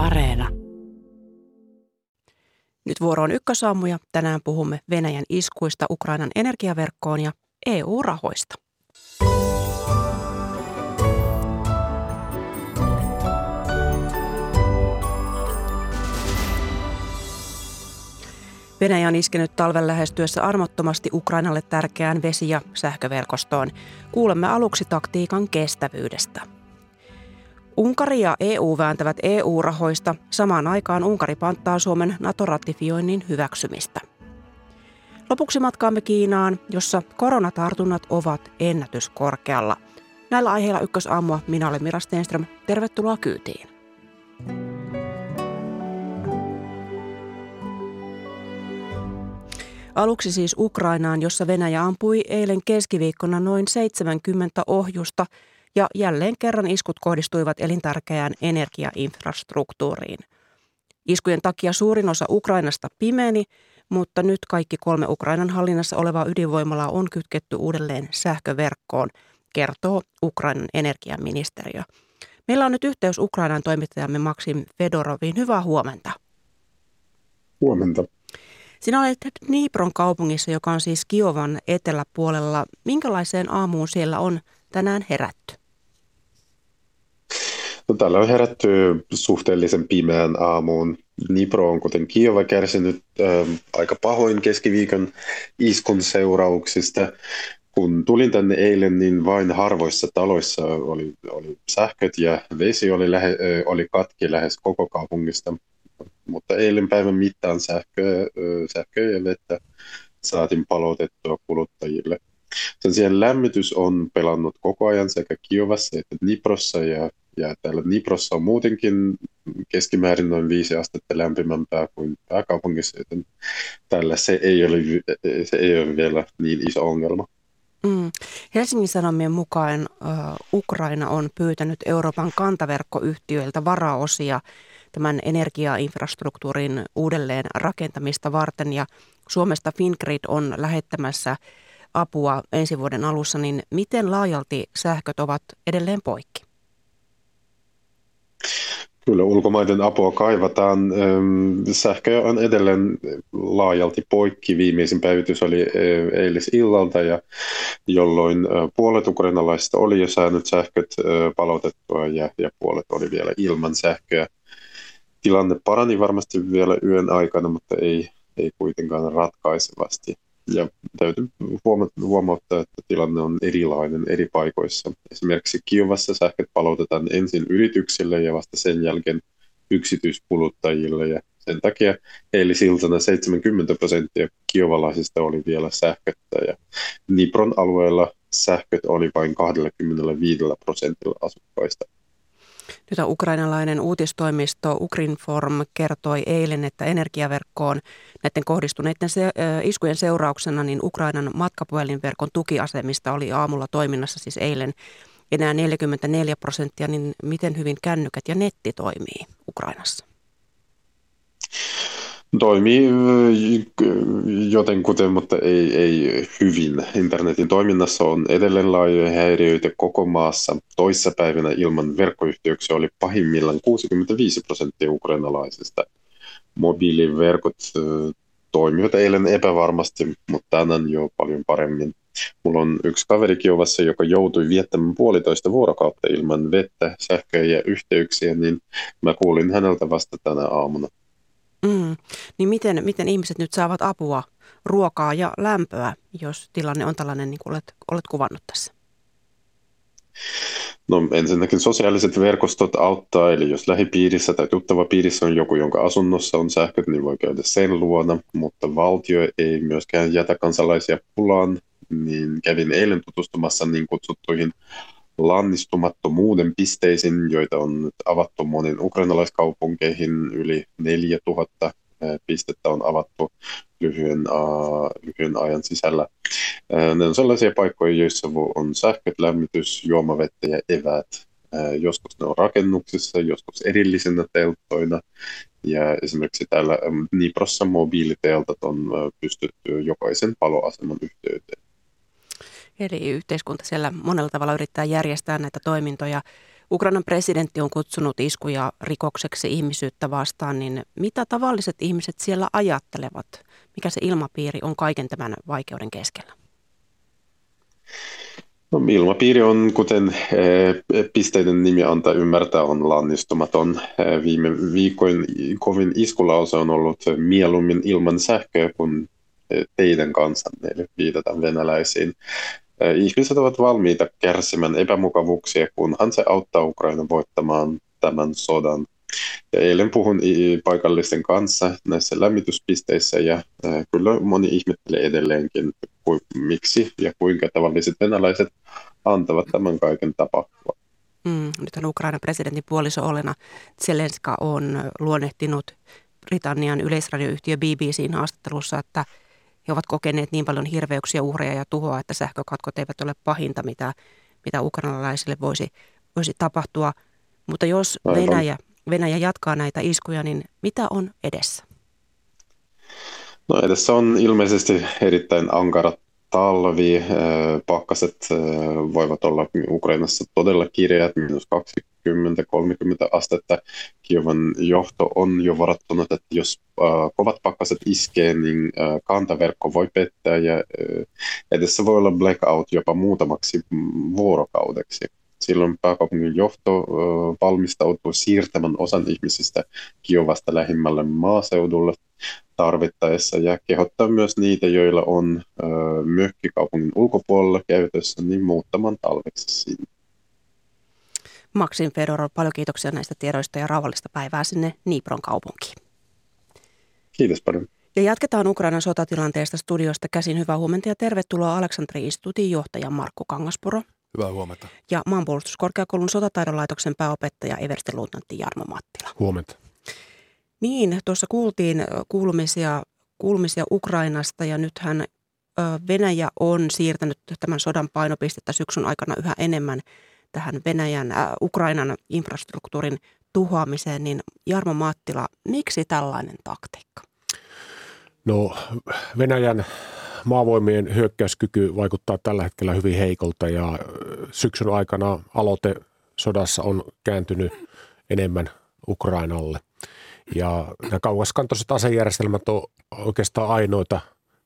Areena. Nyt vuoro on ja tänään puhumme Venäjän iskuista Ukrainan energiaverkkoon ja EU-rahoista. Venäjä on iskenyt talven lähestyessä armottomasti Ukrainalle tärkeään vesi- ja sähköverkostoon. Kuulemme aluksi taktiikan kestävyydestä. Unkari ja EU vääntävät EU-rahoista. Samaan aikaan Unkari panttaa Suomen NATO-ratifioinnin hyväksymistä. Lopuksi matkaamme Kiinaan, jossa koronatartunnat ovat ennätyskorkealla. Näillä aiheilla ykkösaamua minä olen Mira Stenström. Tervetuloa kyytiin. Aluksi siis Ukrainaan, jossa Venäjä ampui eilen keskiviikkona noin 70 ohjusta ja jälleen kerran iskut kohdistuivat elintärkeään energiainfrastruktuuriin. Iskujen takia suurin osa Ukrainasta pimeni, mutta nyt kaikki kolme Ukrainan hallinnassa olevaa ydinvoimalaa on kytketty uudelleen sähköverkkoon, kertoo Ukrainan energiaministeriö. Meillä on nyt yhteys Ukrainan toimittajamme Maksim Fedoroviin. Hyvää huomenta. Huomenta. Sinä olet Dnipron kaupungissa, joka on siis Kiovan eteläpuolella. Minkälaiseen aamuun siellä on tänään herätty? No, täällä on herätty suhteellisen pimeän aamuun. Dnipro on kuten Kiova kärsinyt äh, aika pahoin keskiviikon iskun seurauksista. Kun tulin tänne eilen, niin vain harvoissa taloissa oli, oli sähköt ja vesi oli, lähe, äh, oli katki lähes koko kaupungista mutta eilen päivän mittaan sähköä, sähköä ja vettä saatiin palautettua kuluttajille. Sen sijaan lämmitys on pelannut koko ajan sekä Kiovassa että Dniprossa ja, ja täällä Dniprossa on muutenkin keskimäärin noin viisi astetta lämpimämpää kuin pääkaupungissa, joten täällä se ei ole, se ei ole vielä niin iso ongelma. Mm. Helsingin Sanomien mukaan Ukraina on pyytänyt Euroopan kantaverkkoyhtiöiltä varaosia tämän energiainfrastruktuurin uudelleen rakentamista varten ja Suomesta Fingrid on lähettämässä apua ensi vuoden alussa, niin miten laajalti sähköt ovat edelleen poikki? Kyllä ulkomaiden apua kaivataan. Sähkö on edelleen laajalti poikki. Viimeisin päivitys oli illalta, ja jolloin puolet ukrainalaisista oli jo saanut sähköt palautettua ja, ja puolet oli vielä ilman sähköä tilanne parani varmasti vielä yön aikana, mutta ei, ei kuitenkaan ratkaisevasti. Ja täytyy huomauttaa, että tilanne on erilainen eri paikoissa. Esimerkiksi Kiovassa sähköt palautetaan ensin yrityksille ja vasta sen jälkeen yksityiskuluttajille. Ja sen takia eilisiltana 70 prosenttia kiovalaisista oli vielä sähköttä ja Nipron alueella sähköt oli vain 25 prosentilla asukkaista. Nyt ukrainalainen uutistoimisto Ukrinform kertoi eilen, että energiaverkkoon näiden kohdistuneiden se, iskujen seurauksena niin Ukrainan matkapuhelinverkon tukiasemista oli aamulla toiminnassa siis eilen enää 44 prosenttia, niin miten hyvin kännykät ja netti toimii Ukrainassa? Toimii jotenkuten, mutta ei, ei hyvin. Internetin toiminnassa on edelleen laajoja häiriöitä koko maassa. Toissapäivänä ilman verkkoyhteyksiä oli pahimmillaan 65 prosenttia ukrainalaisista. Mobiiliverkot toimivat eilen epävarmasti, mutta tänään jo paljon paremmin. Mulla on yksi kaveri Kiovassa, joka joutui viettämään puolitoista vuorokautta ilman vettä, sähköä ja yhteyksiä, niin mä kuulin häneltä vasta tänä aamuna. Mm. Niin miten, miten ihmiset nyt saavat apua, ruokaa ja lämpöä, jos tilanne on tällainen, niin kuin olet, olet kuvannut tässä? No ensinnäkin sosiaaliset verkostot auttaa, eli jos lähipiirissä tai tuttava piirissä on joku, jonka asunnossa on sähköt, niin voi käydä sen luona, mutta valtio ei myöskään jätä kansalaisia pulaan, niin kävin eilen tutustumassa niin kutsuttuihin lannistumattomuuden pisteisiin, joita on nyt avattu monin ukrainalaiskaupunkeihin. Yli 4000 pistettä on avattu lyhyen, uh, lyhyen ajan sisällä. Uh, ne on sellaisia paikkoja, joissa on sähköt, lämmitys, juomavettä ja eväät. Uh, joskus ne on rakennuksissa, joskus erillisenä telttoina. Ja esimerkiksi täällä Niprossa mobiiliteltat on pystytty jokaisen paloaseman yhteyteen. Eli yhteiskunta siellä monella tavalla yrittää järjestää näitä toimintoja. Ukrainan presidentti on kutsunut iskuja rikokseksi ihmisyyttä vastaan, niin mitä tavalliset ihmiset siellä ajattelevat? Mikä se ilmapiiri on kaiken tämän vaikeuden keskellä? No, ilmapiiri on, kuten eh, pisteiden nimi antaa ymmärtää, on lannistumaton. Eh, viime viikkoin kovin iskulause on ollut mieluummin ilman sähköä kuin eh, teidän kansanne, eli viitataan venäläisiin. Ihmiset ovat valmiita kärsimään epämukavuuksia, kunhan se auttaa Ukraina voittamaan tämän sodan. Ja eilen puhun paikallisten kanssa näissä lämmityspisteissä ja kyllä moni ihmettelee edelleenkin, miksi ja kuinka tavalliset venäläiset antavat tämän kaiken tapahtua. Mm, nythän Ukrainan presidentin puoliso Olena Zelenska on luonnehtinut Britannian yleisradioyhtiö BBCin haastattelussa, että he ovat kokeneet niin paljon hirveyksiä, uhreja ja tuhoa, että sähkökatkot eivät ole pahinta, mitä, mitä ukrainalaisille voisi, voisi tapahtua. Mutta jos Venäjä, Venäjä jatkaa näitä iskuja, niin mitä on edessä? No edessä on ilmeisesti erittäin ankarat talvi, äh, pakkaset äh, voivat olla Ukrainassa todella kireät, miinus 20-30 astetta. Kiovan johto on jo varattunut, että jos äh, kovat pakkaset iskee, niin kantaverkko voi pettää ja edessä voi olla blackout jopa muutamaksi vuorokaudeksi. Silloin pääkaupungin johto valmistautuu siirtämään osan ihmisistä Kiovasta lähimmälle maaseudulle tarvittaessa ja kehottaa myös niitä, joilla on ö, mökkikaupungin ulkopuolella käytössä, niin muuttamaan talveksi sinne. Maksin Fedorov, paljon kiitoksia näistä tiedoista ja rauhallista päivää sinne Niipron kaupunkiin. Kiitos paljon. Ja jatketaan Ukrainan sotatilanteesta studiosta käsin. Hyvää huomenta ja tervetuloa Aleksantri Instituutin johtaja Markku Kangaspuro. Hyvää huomenta. Ja maanpuolustuskorkeakoulun sotataidon laitoksen pääopettaja Eversti luutnantti Jarmo Mattila. Huomenta. Niin, tuossa kuultiin kuulumisia, kuulumisia Ukrainasta ja nythän Venäjä on siirtänyt tämän sodan painopistettä syksyn aikana yhä enemmän tähän Venäjän, äh, Ukrainan infrastruktuurin tuhoamiseen, niin Jarmo Mattila, miksi tällainen taktiikka? No Venäjän maavoimien hyökkäyskyky vaikuttaa tällä hetkellä hyvin heikolta ja syksyn aikana aloite sodassa on kääntynyt enemmän Ukrainalle. Ja nämä kauaskantoiset asejärjestelmät on oikeastaan ainoita,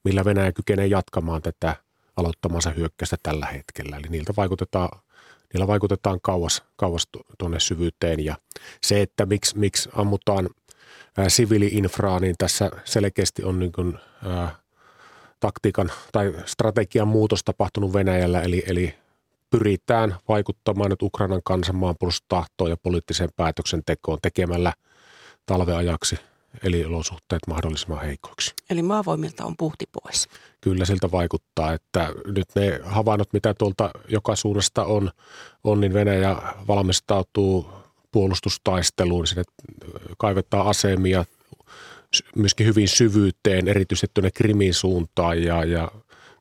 millä Venäjä kykenee jatkamaan tätä aloittamansa hyökkäystä tällä hetkellä. Eli niiltä vaikutetaan, niillä vaikutetaan kauas, kauas tuonne syvyyteen. Ja se, että miksi, miksi ammutaan ää, siviili-infraa, niin tässä selkeästi on niin kuin, ää, taktiikan tai strategian muutos tapahtunut Venäjällä, eli, eli pyritään vaikuttamaan nyt Ukrainan kansan maanpuolustustahtoon ja poliittiseen päätöksentekoon tekemällä – talveajaksi eli olosuhteet mahdollisimman heikoiksi. Eli maavoimilta on puhti pois. Kyllä siltä vaikuttaa, että nyt ne havainnot, mitä tuolta joka suunnasta on, on niin Venäjä valmistautuu puolustustaisteluun. Sinne kaivetaan asemia myöskin hyvin syvyyteen, erityisesti tuonne Krimin suuntaan ja, ja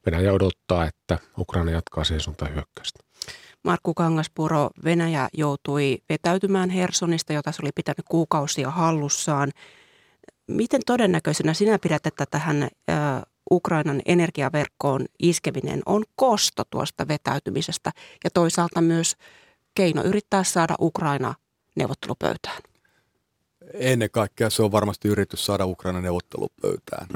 Venäjä odottaa, että Ukraina jatkaa siihen suuntaan hyökkäystä. Markku Kangaspuro, Venäjä joutui vetäytymään Hersonista, jota se oli pitänyt kuukausia hallussaan. Miten todennäköisenä sinä pidät, että tähän Ukrainan energiaverkkoon iskeminen on kosto tuosta vetäytymisestä ja toisaalta myös keino yrittää saada Ukraina neuvottelupöytään? Ennen kaikkea se on varmasti yritys saada Ukraina neuvottelupöytään.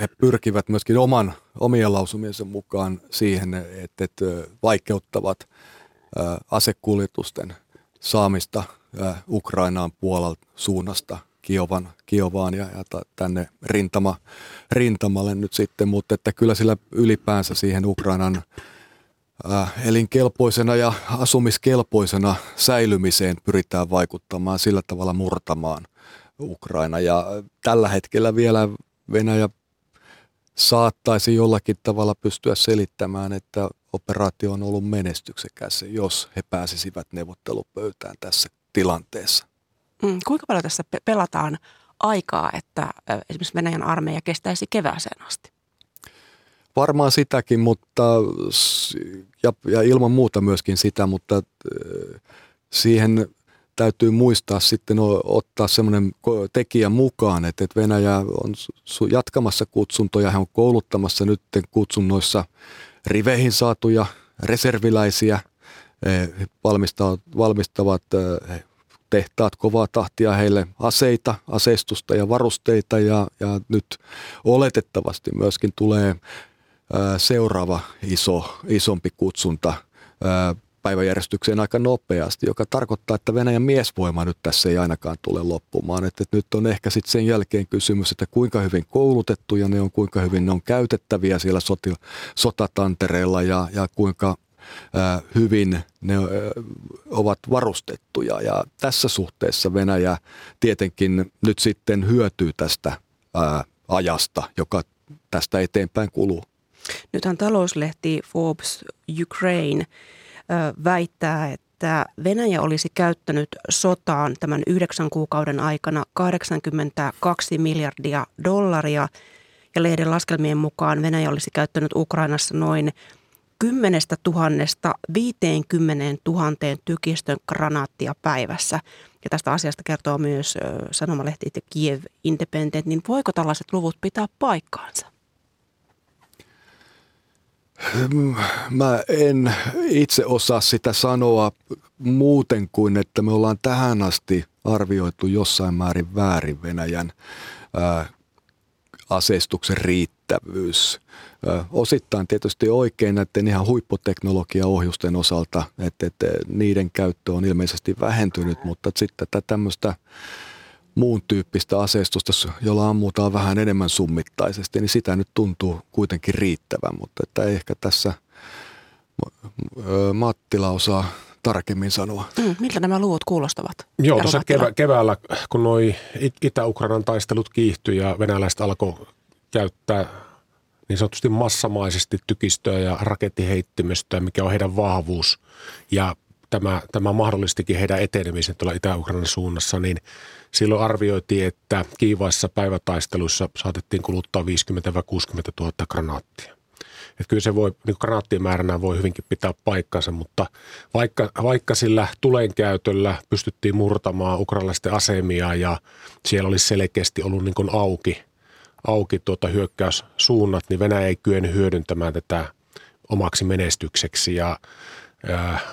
He pyrkivät myöskin oman, omien lausumiensa mukaan siihen, että, että vaikeuttavat asekuljetusten saamista Ukrainaan puolelta suunnasta Kiovan, Kiovaan ja, ja tänne rintama, rintamalle nyt sitten, mutta että kyllä sillä ylipäänsä siihen Ukrainan elinkelpoisena ja asumiskelpoisena säilymiseen pyritään vaikuttamaan sillä tavalla murtamaan Ukraina. Ja tällä hetkellä vielä Venäjä saattaisi jollakin tavalla pystyä selittämään, että operaatio on ollut menestyksekäs, jos he pääsisivät neuvottelupöytään tässä tilanteessa. Mm, kuinka paljon tässä pelataan aikaa, että esimerkiksi Venäjän armeija kestäisi kevääseen asti? Varmaan sitäkin, mutta ja, ja ilman muuta myöskin sitä, mutta siihen täytyy muistaa sitten ottaa semmoinen tekijä mukaan, että Venäjä on jatkamassa kutsuntoja, hän on kouluttamassa nyt kutsunnoissa riveihin saatuja reserviläisiä. Valmistavat, tehtaat kovaa tahtia heille aseita, aseistusta ja varusteita ja, ja nyt oletettavasti myöskin tulee seuraava iso, isompi kutsunta päiväjärjestykseen aika nopeasti, joka tarkoittaa, että Venäjän miesvoima nyt tässä ei ainakaan tule loppumaan. Että, että nyt on ehkä sitten sen jälkeen kysymys, että kuinka hyvin koulutettuja ne on, kuinka hyvin ne on käytettäviä siellä soti, sotatantereilla ja, ja kuinka ää, hyvin ne ää, ovat varustettuja. Ja tässä suhteessa Venäjä tietenkin nyt sitten hyötyy tästä ää, ajasta, joka tästä eteenpäin kuluu. Nythän talouslehti Forbes Ukraine väittää, että Venäjä olisi käyttänyt sotaan tämän yhdeksän kuukauden aikana 82 miljardia dollaria ja lehden laskelmien mukaan Venäjä olisi käyttänyt Ukrainassa noin 10 000 50 000 tykistön granaattia päivässä. Ja tästä asiasta kertoo myös sanomalehti Kiev Independent, niin voiko tällaiset luvut pitää paikkaansa? Mä en itse osaa sitä sanoa muuten kuin, että me ollaan tähän asti arvioitu jossain määrin väärin Venäjän ää, aseistuksen riittävyys. Ää, osittain tietysti oikein näiden ihan huipputeknologiaohjusten osalta, että, että niiden käyttö on ilmeisesti vähentynyt, mutta sitten tämmöistä muun tyyppistä aseistusta, jolla ammutaan vähän enemmän summittaisesti, niin sitä nyt tuntuu kuitenkin riittävän, mutta että ehkä tässä Mattila osaa tarkemmin sanoa. Mm, miltä nämä luvut kuulostavat? Joo, tuossa kevä, keväällä, kun noi Itä-Ukrainan taistelut kiihtyi ja venäläiset alkoi käyttää niin sanotusti massamaisesti tykistöä ja rakettiheittimöstöä, mikä on heidän vahvuus. Ja tämä, tämä mahdollistikin heidän etenemisen tuolla Itä-Ukrainan suunnassa, niin silloin arvioitiin, että kiivaissa päivätaisteluissa saatettiin kuluttaa 50-60 000 granaattia. Että kyllä se voi, niin granaattien määränä voi hyvinkin pitää paikkansa, mutta vaikka, vaikka sillä tulenkäytöllä pystyttiin murtamaan ukrainalaisten asemia ja siellä olisi selkeästi ollut niin auki, auki tuota hyökkäyssuunnat, niin Venäjä ei kyennyt hyödyntämään tätä omaksi menestykseksi ja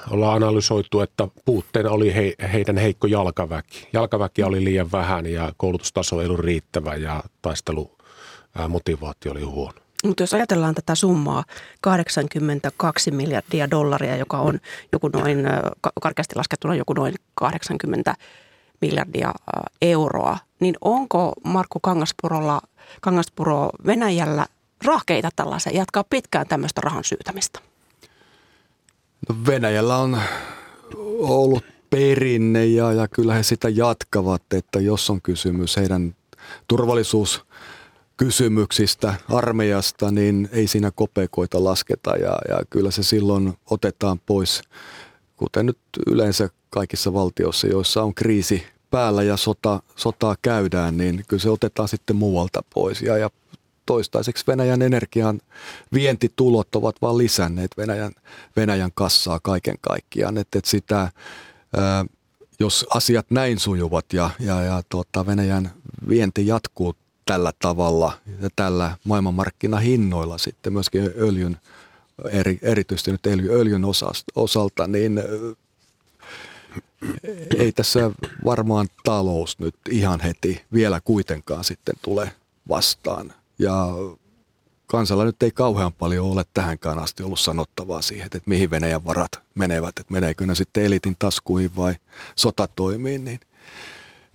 ollaan analysoitu, että puutteena oli he, heidän heikko jalkaväki. Jalkaväki oli liian vähän ja koulutustaso ei ollut riittävä ja taistelumotivaatio oli huono. Mutta jos ajatellaan tätä summaa, 82 miljardia dollaria, joka on joku noin, karkeasti laskettuna joku noin 80 miljardia euroa, niin onko Markku Kangaspuro Venäjällä rahkeita tällaisen jatkaa pitkään tämmöistä rahan syytämistä? No Venäjällä on ollut perinne ja, ja kyllä he sitä jatkavat, että jos on kysymys heidän turvallisuuskysymyksistä, armeijasta, niin ei siinä kopekoita lasketa ja, ja kyllä se silloin otetaan pois, kuten nyt yleensä kaikissa valtioissa, joissa on kriisi päällä ja sota, sotaa käydään, niin kyllä se otetaan sitten muualta pois. Ja, ja toistaiseksi Venäjän energian vientitulot ovat vain lisänneet Venäjän, Venäjän kassaa kaiken kaikkiaan. Että, että sitä, ää, jos asiat näin sujuvat ja, ja, ja tuota, Venäjän vienti jatkuu tällä tavalla ja tällä maailmanmarkkinahinnoilla sitten myöskin öljyn, eri, erityisesti nyt öljyn osalta, niin ei tässä varmaan talous nyt ihan heti vielä kuitenkaan sitten tule vastaan. Ja kansalla nyt ei kauhean paljon ole tähänkään asti ollut sanottavaa siihen, että mihin Venäjän varat menevät, että meneekö ne sitten elitin taskuihin vai sotatoimiin, niin,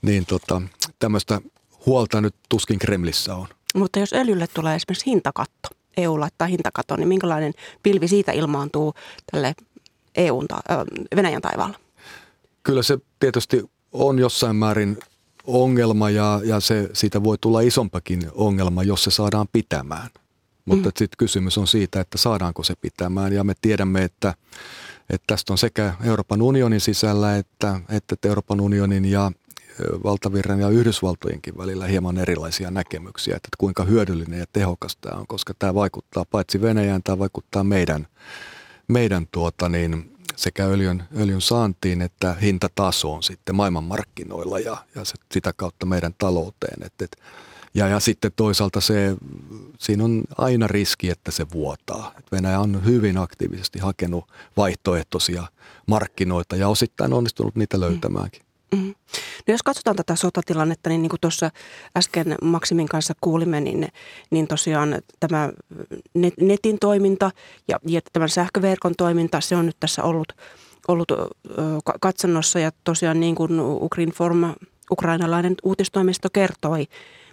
niin tota, tämmöistä huolta nyt tuskin Kremlissä on. Mutta jos öljylle tulee esimerkiksi hintakatto, EU laittaa hintakaton, niin minkälainen pilvi siitä ilmaantuu tälle EUn ta- Venäjän taivaalla? Kyllä se tietysti on jossain määrin ongelma ja, ja se, siitä voi tulla isompakin ongelma, jos se saadaan pitämään. Mutta mm. sitten kysymys on siitä, että saadaanko se pitämään ja me tiedämme, että, että tästä on sekä Euroopan unionin sisällä että, että Euroopan unionin ja valtavirran ja Yhdysvaltojenkin välillä hieman erilaisia näkemyksiä, että kuinka hyödyllinen ja tehokas tämä on, koska tämä vaikuttaa paitsi Venäjään, tämä vaikuttaa meidän, meidän tuota niin, sekä öljyn, öljyn saantiin että hintatasoon sitten maailmanmarkkinoilla ja, ja sitä kautta meidän talouteen. Et, et, Ja, ja sitten toisaalta se, siinä on aina riski, että se vuotaa. Venäjä on hyvin aktiivisesti hakenut vaihtoehtoisia markkinoita ja osittain onnistunut niitä löytämäänkin. Mm. No jos katsotaan tätä sotatilannetta, niin, niin kuin tuossa äsken Maksimin kanssa kuulimme, niin, niin tosiaan tämä net, netin toiminta ja, ja tämän sähköverkon toiminta, se on nyt tässä ollut, ollut katsannossa ja tosiaan niin kuin Ukrinform, ukrainalainen uutistoimisto kertoi,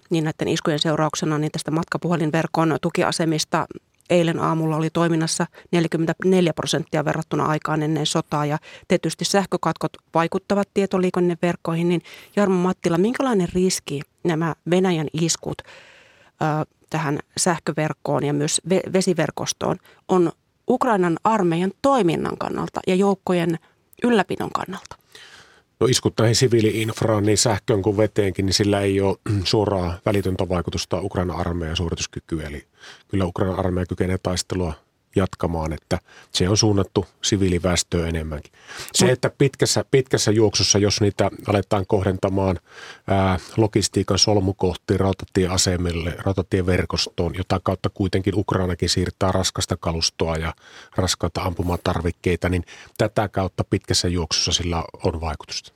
niin näiden iskujen seurauksena niin tästä matkapuhelinverkon tukiasemista eilen aamulla oli toiminnassa 44 prosenttia verrattuna aikaan ennen sotaa ja tietysti sähkökatkot vaikuttavat tietoliikenneverkkoihin, niin Jarmo Mattila, minkälainen riski nämä Venäjän iskut ö, tähän sähköverkkoon ja myös vesiverkostoon on Ukrainan armeijan toiminnan kannalta ja joukkojen ylläpidon kannalta? No iskut näihin siviili-infraan, niin sähköön kuin veteenkin, niin sillä ei ole suoraa välitöntä vaikutusta Ukrainan armeijan suorituskykyyn. Eli kyllä Ukrainan armeija kykenee taistelua jatkamaan, että se on suunnattu siviiliväestöön enemmänkin. Se, että pitkässä, pitkässä juoksussa, jos niitä aletaan kohdentamaan ää, logistiikan solmukohtiin rautatieasemille, rautatieverkostoon, jota kautta kuitenkin Ukrainakin siirtää raskasta kalustoa ja raskaita ampumatarvikkeita, niin tätä kautta pitkässä juoksussa sillä on vaikutusta.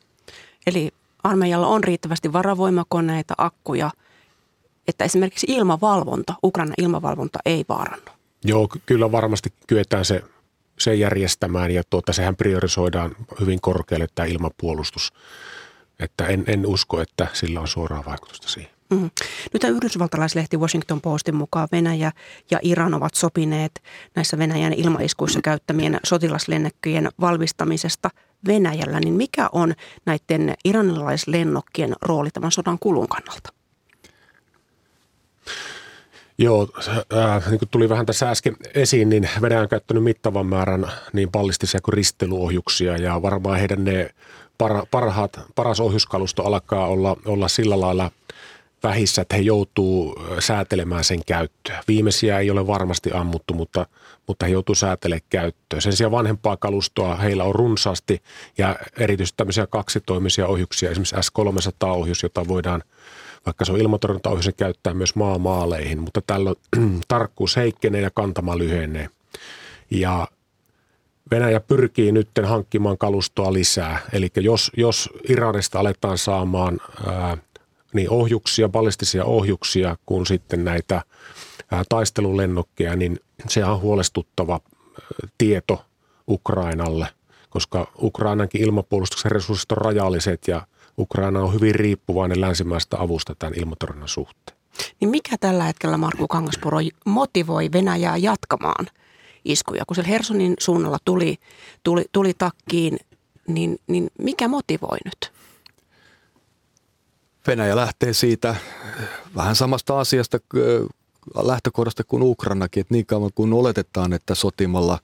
Eli armeijalla on riittävästi varavoimakoneita, akkuja, että esimerkiksi ilmavalvonta, Ukrainan ilmavalvonta ei vaarannu. Joo, kyllä varmasti kyetään se, se järjestämään ja tuota, sehän priorisoidaan hyvin korkealle tämä ilmapuolustus. Että en, en usko, että sillä on suoraa vaikutusta siihen. Mm. Nyt yhdysvaltalaislehti Washington Postin mukaan Venäjä ja Iran ovat sopineet näissä Venäjän ilmaiskuissa käyttämien sotilaslennäkköjen valmistamisesta Venäjällä. Niin mikä on näiden iranilaislennokkien rooli tämän sodan kulun kannalta? Joo, äh, niin kuin tuli vähän tässä äsken esiin, niin Venäjä on käyttänyt mittavan määrän niin ballistisia kuin ristelyohjuksia ja varmaan heidän ne para, parhaat, paras ohjuskalusto alkaa olla, olla sillä lailla vähissä, että he joutuu säätelemään sen käyttöä. Viimeisiä ei ole varmasti ammuttu, mutta, mutta he joutuu säätelemään käyttöön. Sen sijaan vanhempaa kalustoa heillä on runsaasti ja erityisesti tämmöisiä kaksitoimisia ohjuksia, esimerkiksi S-300-ohjus, jota voidaan – vaikka se on ilmatorjuntaohjus, se käyttää myös maamaaleihin, mutta tällä tarkkuus heikkenee ja kantama lyhenee. Ja Venäjä pyrkii nyt hankkimaan kalustoa lisää. Eli jos, jos Iranista aletaan saamaan ää, niin ohjuksia, ballistisia ohjuksia, kuin sitten näitä ää, taistelulennokkeja, niin se on huolestuttava tieto Ukrainalle, koska Ukrainankin ilmapuolustuksen resurssit on rajalliset ja – Ukraina on hyvin riippuvainen länsimaista avusta tämän ilmatorjunnan suhteen. Niin mikä tällä hetkellä Markku Kangaspuro motivoi Venäjää jatkamaan iskuja? Kun siellä Hersonin suunnalla tuli, tuli, tuli takkiin, niin, niin mikä motivoi nyt? Venäjä lähtee siitä vähän samasta asiasta lähtökohdasta kuin Ukrainakin, että niin kauan kuin oletetaan, että sotimalla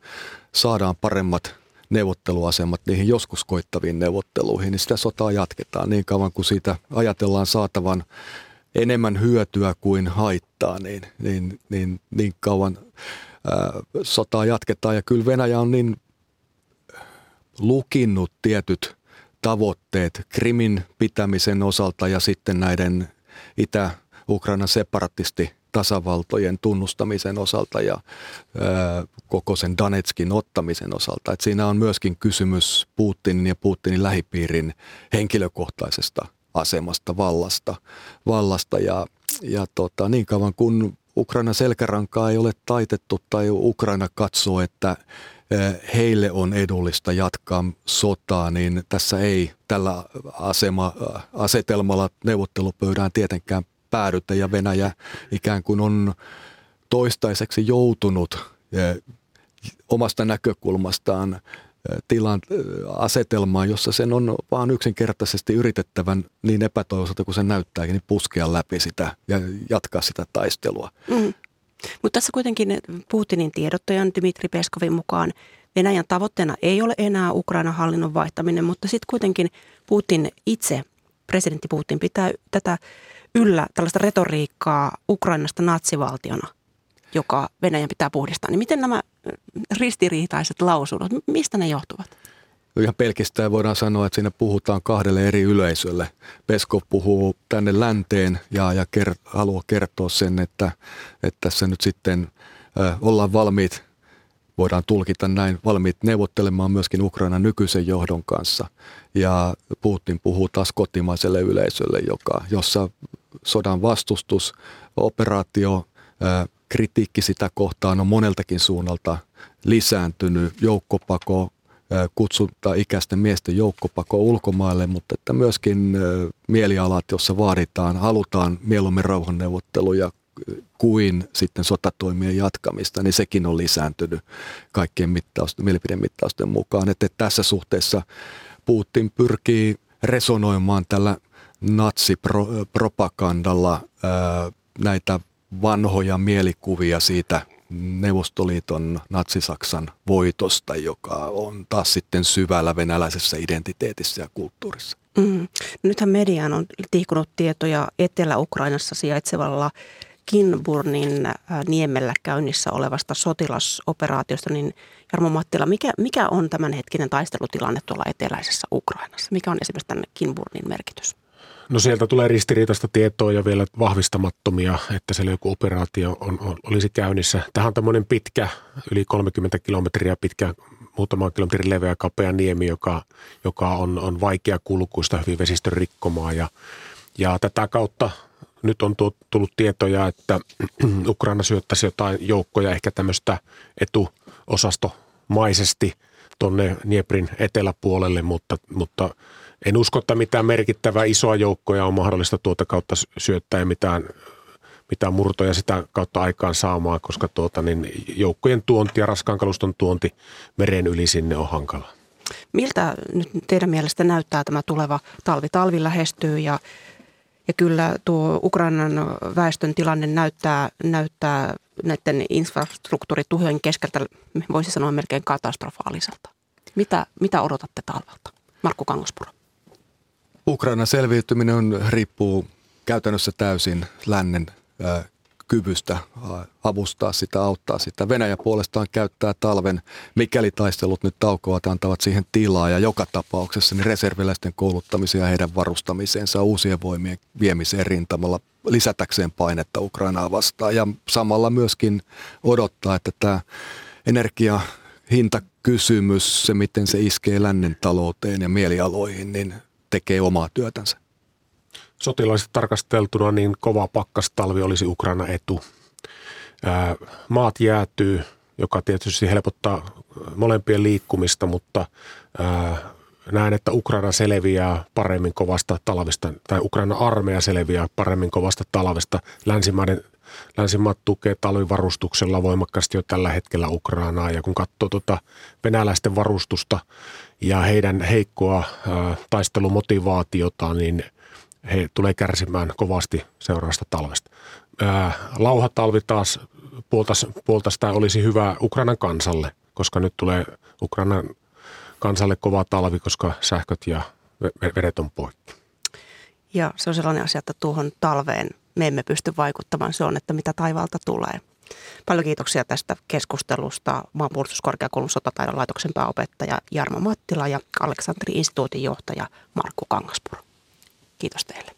saadaan paremmat neuvotteluasemat niihin joskus koittaviin neuvotteluihin, niin sitä sotaa jatketaan niin kauan kuin siitä ajatellaan saatavan enemmän hyötyä kuin haittaa, niin, niin, niin, niin kauan ää, sotaa jatketaan. Ja kyllä Venäjä on niin lukinnut tietyt tavoitteet Krimin pitämisen osalta ja sitten näiden Itä-Ukrainan separatisti tasavaltojen tunnustamisen osalta ja ö, koko sen Danetskin ottamisen osalta. Et siinä on myöskin kysymys Putinin ja Putinin lähipiirin henkilökohtaisesta asemasta, vallasta, vallasta ja, ja tota, niin kauan kun Ukraina selkärankaa ei ole taitettu tai Ukraina katsoo, että heille on edullista jatkaa sotaa, niin tässä ei tällä asema, asetelmalla neuvottelupöydään tietenkään päädytä ja Venäjä ikään kuin on toistaiseksi joutunut eh, omasta näkökulmastaan eh, tilan eh, asetelmaan, jossa sen on vaan yksinkertaisesti yritettävän niin epätoivoiselta kuin se näyttääkin, niin puskea läpi sitä ja jatkaa sitä taistelua. Mm. Mutta tässä kuitenkin Putinin tiedottajan Dmitri Peskovin mukaan Venäjän tavoitteena ei ole enää Ukrainan hallinnon vaihtaminen, mutta sitten kuitenkin Putin itse, presidentti Putin pitää tätä yllä tällaista retoriikkaa Ukrainasta natsivaltiona, joka Venäjän pitää puhdistaa. Niin miten nämä ristiriitaiset lausunnot, mistä ne johtuvat? ihan pelkästään voidaan sanoa, että siinä puhutaan kahdelle eri yleisölle. Peskov puhuu tänne länteen ja, ja ker, haluaa kertoa sen, että, että tässä nyt sitten äh, ollaan valmiit, voidaan tulkita näin, valmiit neuvottelemaan myöskin Ukrainan nykyisen johdon kanssa. Ja Putin puhuu taas kotimaiselle yleisölle, joka, jossa sodan vastustus, operaatio, kritiikki sitä kohtaan on moneltakin suunnalta lisääntynyt, joukkopako, kutsunta ikäisten miesten joukkopako ulkomaille, mutta että myöskin mielialat, jossa vaaditaan, halutaan mieluummin rauhanneuvotteluja kuin sitten sotatoimien jatkamista, niin sekin on lisääntynyt kaikkien mittausten, mielipidemittausten mukaan. Että tässä suhteessa Putin pyrkii resonoimaan tällä natsipropagandalla näitä vanhoja mielikuvia siitä Neuvostoliiton natsisaksan voitosta, joka on taas sitten syvällä venäläisessä identiteetissä ja kulttuurissa. Mm. Nythän mediaan on tiikunut tietoja Etelä-Ukrainassa sijaitsevalla Kinburnin niemellä käynnissä olevasta sotilasoperaatiosta, niin Jarmo Mattila, mikä, mikä on tämänhetkinen taistelutilanne tuolla eteläisessä Ukrainassa? Mikä on esimerkiksi tänne Kinburnin merkitys? No sieltä tulee ristiriitaista tietoa ja vielä vahvistamattomia, että siellä joku operaatio on, on, olisi käynnissä. Tähän on tämmöinen pitkä, yli 30 kilometriä pitkä, muutaman kilometrin leveä kapea niemi, joka, joka on, on vaikea kulkuista, hyvin vesistön rikkomaa. Ja, ja tätä kautta nyt on tullut tietoja, että Ukraina syöttäisi jotain joukkoja, ehkä tämmöistä etuosastomaisesti tuonne Nieprin eteläpuolelle, mutta, mutta – en usko, että mitään merkittävää isoa joukkoja on mahdollista tuota kautta syöttää ja mitään, mitään murtoja sitä kautta aikaan saamaan, koska tuota, niin joukkojen tuonti ja raskaan kaluston tuonti meren yli sinne on hankala. Miltä nyt teidän mielestä näyttää tämä tuleva talvi? Talvi lähestyy ja, ja kyllä tuo Ukrainan väestön tilanne näyttää, näyttää näiden infrastruktuurituhojen keskeltä, voisi sanoa melkein katastrofaaliselta. Mitä, mitä odotatte talvelta? Markku Kangaspuro. Ukrainan selviytyminen on, riippuu käytännössä täysin lännen ää, kyvystä avustaa sitä, auttaa sitä. Venäjä puolestaan käyttää talven, mikäli taistelut nyt taukoavat, antavat siihen tilaa ja joka tapauksessa niin reserviläisten kouluttamiseen ja heidän varustamiseensa uusien voimien viemiseen rintamalla lisätäkseen painetta Ukrainaa vastaan ja samalla myöskin odottaa, että tämä energia hintakysymys, se miten se iskee lännen talouteen ja mielialoihin, niin tekee omaa työtänsä. Sotilaisesti tarkasteltuna niin kova pakkastalvi olisi Ukraina etu. maat jäätyy, joka tietysti helpottaa molempien liikkumista, mutta näen, että Ukraina selviää paremmin kovasta talvesta, tai Ukraina armeija selviää paremmin kovasta talvesta. Länsimaiden, länsimaat tukee talvivarustuksella voimakkaasti jo tällä hetkellä Ukrainaa, ja kun katsoo tuota venäläisten varustusta ja heidän heikkoa taistelumotivaatiota, niin he tulee kärsimään kovasti seuraavasta talvesta. Lauhatalvi taas puoltas, puoltas olisi hyvä Ukrainan kansalle, koska nyt tulee Ukrainan kansalle kova talvi, koska sähköt ja vedet on poikki. Ja se on sellainen asia, että tuohon talveen me emme pysty vaikuttamaan. Se on, että mitä taivaalta tulee. Paljon kiitoksia tästä keskustelusta maanpuolustuskorkeakoulun sotataidon laitoksen pääopettaja Jarmo Mattila ja Aleksanteri instituutin johtaja Markku Kangaspuro. Kiitos teille.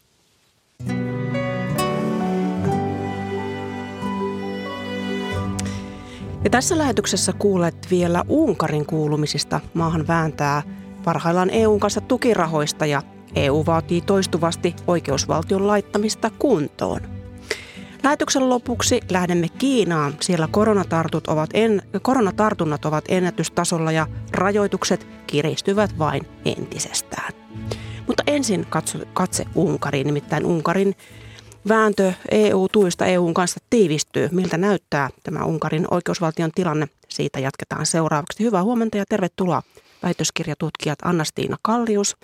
Ja tässä lähetyksessä kuulet vielä Unkarin kuulumisista. Maahan vääntää parhaillaan EUn kanssa tukirahoista ja EU vaatii toistuvasti oikeusvaltion laittamista kuntoon. Lähetyksen lopuksi lähdemme Kiinaan. Siellä koronatartut ovat en, koronatartunnat ovat ennätystasolla ja rajoitukset kiristyvät vain entisestään. Mutta ensin katso, katse Unkariin, nimittäin Unkarin vääntö EU-tuista EUn kanssa tiivistyy. Miltä näyttää tämä Unkarin oikeusvaltion tilanne? Siitä jatketaan seuraavaksi. Hyvää huomenta ja tervetuloa väitöskirjatutkijat Anna-Stiina Kallius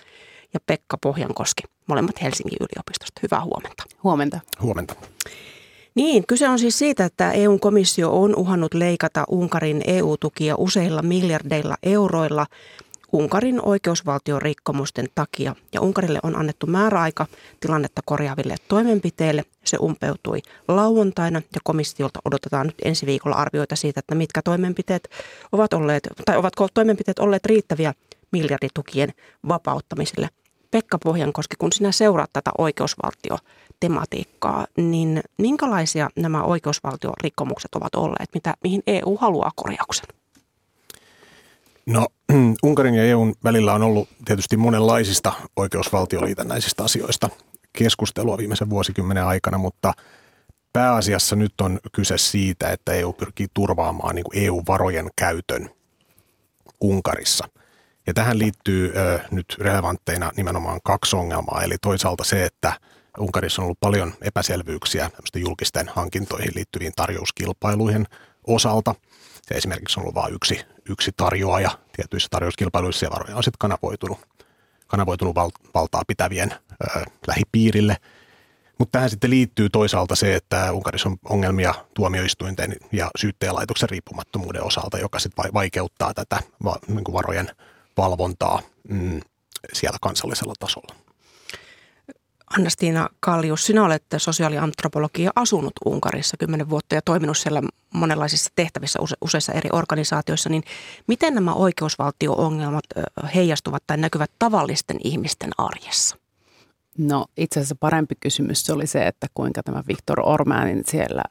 ja Pekka Pohjankoski, molemmat Helsingin yliopistosta. Hyvää huomenta. Huomenta. Huomenta. Niin, kyse on siis siitä, että EU-komissio on uhannut leikata Unkarin EU-tukia useilla miljardeilla euroilla Unkarin oikeusvaltion rikkomusten takia. Ja Unkarille on annettu määräaika tilannetta korjaaville toimenpiteille. Se umpeutui lauantaina ja komissiolta odotetaan nyt ensi viikolla arvioita siitä, että mitkä toimenpiteet ovat olleet, tai ovatko toimenpiteet olleet riittäviä miljarditukien vapauttamiselle. Pekka Pohjankoski, kun sinä seuraat tätä oikeusvaltiotematiikkaa, niin minkälaisia nämä oikeusvaltiorikkomukset ovat olleet, mitä, mihin EU haluaa korjauksen? No Unkarin ja EUn välillä on ollut tietysti monenlaisista oikeusvaltioliitännäisistä asioista keskustelua viimeisen vuosikymmenen aikana, mutta pääasiassa nyt on kyse siitä, että EU pyrkii turvaamaan niin EU-varojen käytön Unkarissa. Ja tähän liittyy ö, nyt relevantteina nimenomaan kaksi ongelmaa. Eli toisaalta se, että Unkarissa on ollut paljon epäselvyyksiä julkisten hankintoihin liittyviin tarjouskilpailuihin osalta. Se esimerkiksi on ollut vain yksi, yksi tarjoaja tietyissä tarjouskilpailuissa ja varoja on sitten kanavoitunut, kanavoitunut val, valtaa pitävien ö, lähipiirille – mutta tähän sitten liittyy toisaalta se, että Unkarissa on ongelmia tuomioistuinten ja syyttäjälaitoksen riippumattomuuden osalta, joka sitten vaikeuttaa tätä niin varojen valvontaa mm, siellä kansallisella tasolla. Annastiina Kallius, sinä olet sosiaaliantropologi ja asunut Unkarissa kymmenen vuotta ja toiminut siellä monenlaisissa tehtävissä useissa eri organisaatioissa, niin miten nämä oikeusvaltio-ongelmat heijastuvat tai näkyvät tavallisten ihmisten arjessa? No itse asiassa parempi kysymys oli se, että kuinka tämä Viktor Ormanin siellä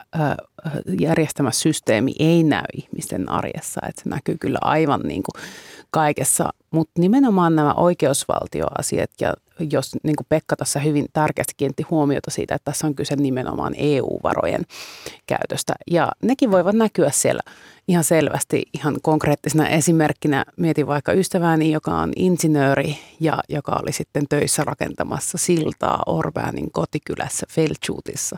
järjestämä systeemi ei näy ihmisten arjessa. Että se näkyy kyllä aivan niin kuin kaikessa, mutta nimenomaan nämä oikeusvaltioasiat ja jos niin kuin Pekka tässä hyvin tärkeästi kiinnitti huomiota siitä, että tässä on kyse nimenomaan EU-varojen käytöstä. Ja nekin voivat näkyä siellä ihan selvästi, ihan konkreettisena esimerkkinä. Mietin vaikka ystävääni, joka on insinööri ja joka oli sitten töissä rakentamassa siltaa Orbanin kotikylässä Felchutissa.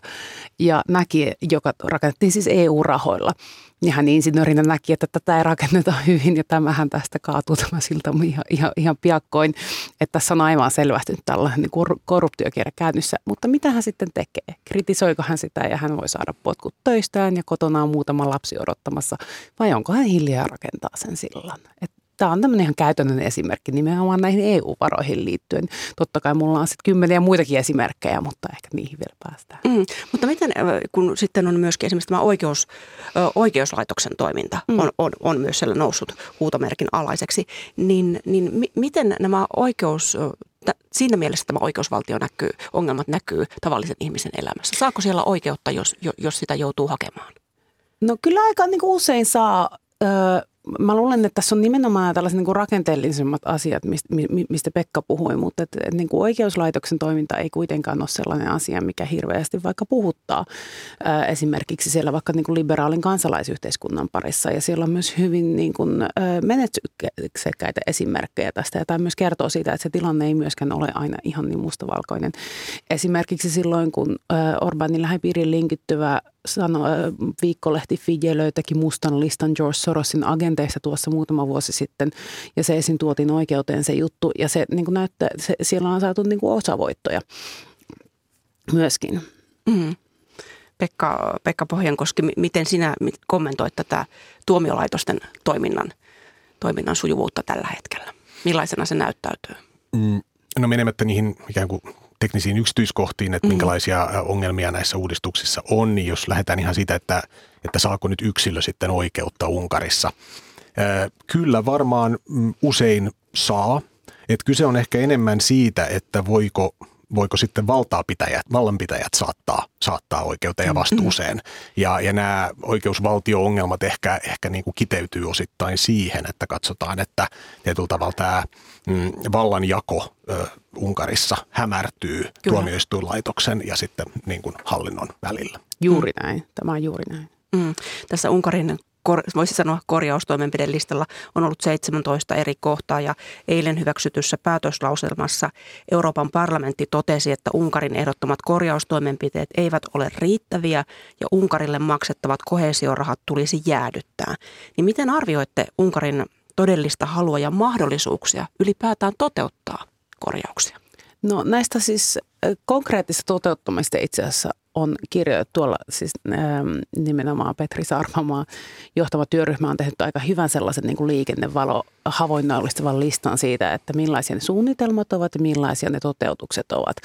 Ja näki, joka rakennettiin siis EU-rahoilla. Ja hän insinöörinä näki, että tätä ei rakenneta hyvin ja tämähän tästä kaatuu tämä silta ihan, ihan, ihan piakkoin. Että tässä on aivan selvästi tällainen niin korruptiokierre käynnissä. Mutta mitä hän sitten tekee? Kritisoiko hän sitä ja hän voi saada potkut töistään ja kotona on muutama lapsi odottamassa vai onko hän hiljaa rakentaa sen sillan? Et Tämä on tämmöinen ihan käytännön esimerkki nimenomaan näihin EU-varoihin liittyen. Totta kai mulla on sitten kymmeniä muitakin esimerkkejä, mutta ehkä niihin vielä päästään. Mm, mutta miten, kun sitten on myöskin esimerkiksi tämä oikeus, oikeuslaitoksen toiminta mm. on, on, on myös siellä noussut huutomerkin alaiseksi, niin, niin mi, miten nämä oikeus, siinä mielessä tämä oikeusvaltio näkyy, ongelmat näkyy tavallisen ihmisen elämässä? Saako siellä oikeutta, jos, jos sitä joutuu hakemaan? No kyllä aika niin kuin usein saa mä luulen, että tässä on nimenomaan tällaiset niin kuin rakenteellisemmat asiat, mistä Pekka puhui, mutta että, että niin kuin oikeuslaitoksen toiminta ei kuitenkaan ole sellainen asia, mikä hirveästi vaikka puhuttaa esimerkiksi siellä vaikka niin kuin liberaalin kansalaisyhteiskunnan parissa. Ja siellä on myös hyvin niin kuin menetyksekkäitä esimerkkejä tästä. Ja tämä myös kertoo siitä, että se tilanne ei myöskään ole aina ihan niin mustavalkoinen. Esimerkiksi silloin, kun Orbanin lähipiiriin linkittyvä sano, viikkolehti Fidjelö teki mustan listan George Sorosin agenteista tuossa muutama vuosi sitten, ja se esiin tuotiin oikeuteen se juttu, ja se niin kuin näyttää, se, siellä on saatu niin kuin osavoittoja myöskin. Mm. Pekka, Pekka Pohjankoski, miten sinä kommentoit tätä tuomiolaitosten toiminnan, toiminnan sujuvuutta tällä hetkellä? Millaisena se näyttäytyy? Mm, no menemättä niihin ikään kuin teknisiin yksityiskohtiin, että mm. minkälaisia ongelmia näissä uudistuksissa on, niin jos lähdetään ihan siitä, että, että saako nyt yksilö sitten oikeutta Unkarissa. Kyllä varmaan mm, usein saa. Että kyse on ehkä enemmän siitä, että voiko voiko sitten valtaapitäjät, vallanpitäjät saattaa, saattaa oikeuteen ja mm. vastuuseen. Ja, ja nämä oikeusvaltio-ongelmat ehkä, ehkä niin kuin kiteytyy osittain siihen, että katsotaan, että tietyllä tavalla tämä mm, vallanjako ö, Unkarissa hämärtyy Kyllä. tuomioistuinlaitoksen ja sitten niin kuin hallinnon välillä. Juuri näin, tämä on juuri näin. Mm. Tässä Unkarin kor, voisi sanoa korjaustoimenpidelistalla on ollut 17 eri kohtaa ja eilen hyväksytyssä päätöslauselmassa Euroopan parlamentti totesi, että Unkarin ehdottomat korjaustoimenpiteet eivät ole riittäviä ja Unkarille maksettavat kohesiorahat tulisi jäädyttää. Niin miten arvioitte Unkarin todellista halua ja mahdollisuuksia ylipäätään toteuttaa korjauksia? No näistä siis konkreettista toteuttamista itse asiassa on kirjoitettu tuolla siis ähm, nimenomaan Petri Sarvamaa johtama työryhmä on tehnyt aika hyvän sellaisen niin kuin liikennevalo havoinnollistavan listan siitä, että millaisia ne suunnitelmat ovat ja millaisia ne toteutukset ovat.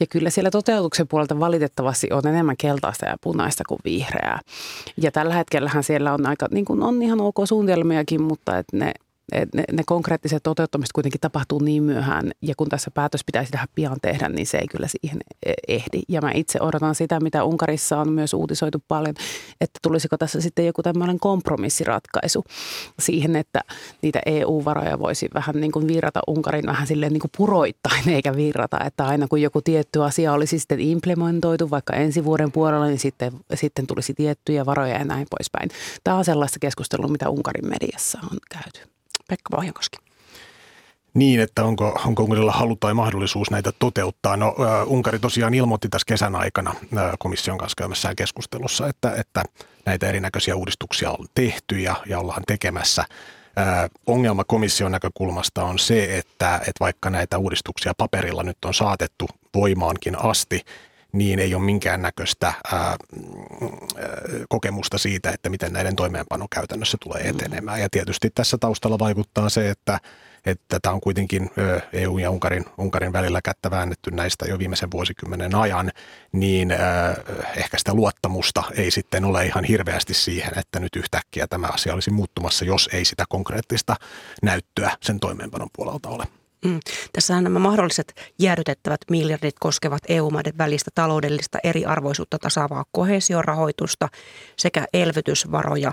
Ja kyllä siellä toteutuksen puolelta valitettavasti on enemmän keltaista ja punaista kuin vihreää. Ja tällä hetkellähän siellä on aika, niin kuin on ihan ok suunnitelmiakin, mutta että ne ne, ne konkreettiset toteuttamiset kuitenkin tapahtuu niin myöhään, ja kun tässä päätös pitäisi tähän pian tehdä, niin se ei kyllä siihen e, ehdi. Ja mä itse odotan sitä, mitä Unkarissa on myös uutisoitu paljon, että tulisiko tässä sitten joku tämmöinen kompromissiratkaisu siihen, että niitä EU-varoja voisi vähän niin kuin virrata Unkarin vähän silleen niin kuin puroittain, eikä virrata, että aina kun joku tietty asia olisi sitten implementoitu vaikka ensi vuoden puolella, niin sitten, sitten tulisi tiettyjä varoja ja näin poispäin. Tämä on sellaista keskustelua, mitä Unkarin mediassa on käyty. Pekka Pohjankoski. Niin, että onko, onko Unkarilla halu tai mahdollisuus näitä toteuttaa. No Unkari tosiaan ilmoitti tässä kesän aikana komission kanssa käymässään keskustelussa, että, että näitä erinäköisiä uudistuksia on tehty ja, ja ollaan tekemässä. Uh, ongelma komission näkökulmasta on se, että, että vaikka näitä uudistuksia paperilla nyt on saatettu voimaankin asti, niin ei ole minkäännäköistä ää, kokemusta siitä, että miten näiden toimeenpano käytännössä tulee etenemään. Ja tietysti tässä taustalla vaikuttaa se, että että tämä on kuitenkin EU ja Unkarin, Unkarin välillä kättä väännetty näistä jo viimeisen vuosikymmenen ajan, niin ehkä sitä luottamusta ei sitten ole ihan hirveästi siihen, että nyt yhtäkkiä tämä asia olisi muuttumassa, jos ei sitä konkreettista näyttöä sen toimeenpanon puolelta ole. Mm. Tässähän nämä mahdolliset jäädytettävät miljardit koskevat EU-maiden välistä taloudellista eriarvoisuutta tasaavaa kohesiorahoitusta sekä elvytysvaroja.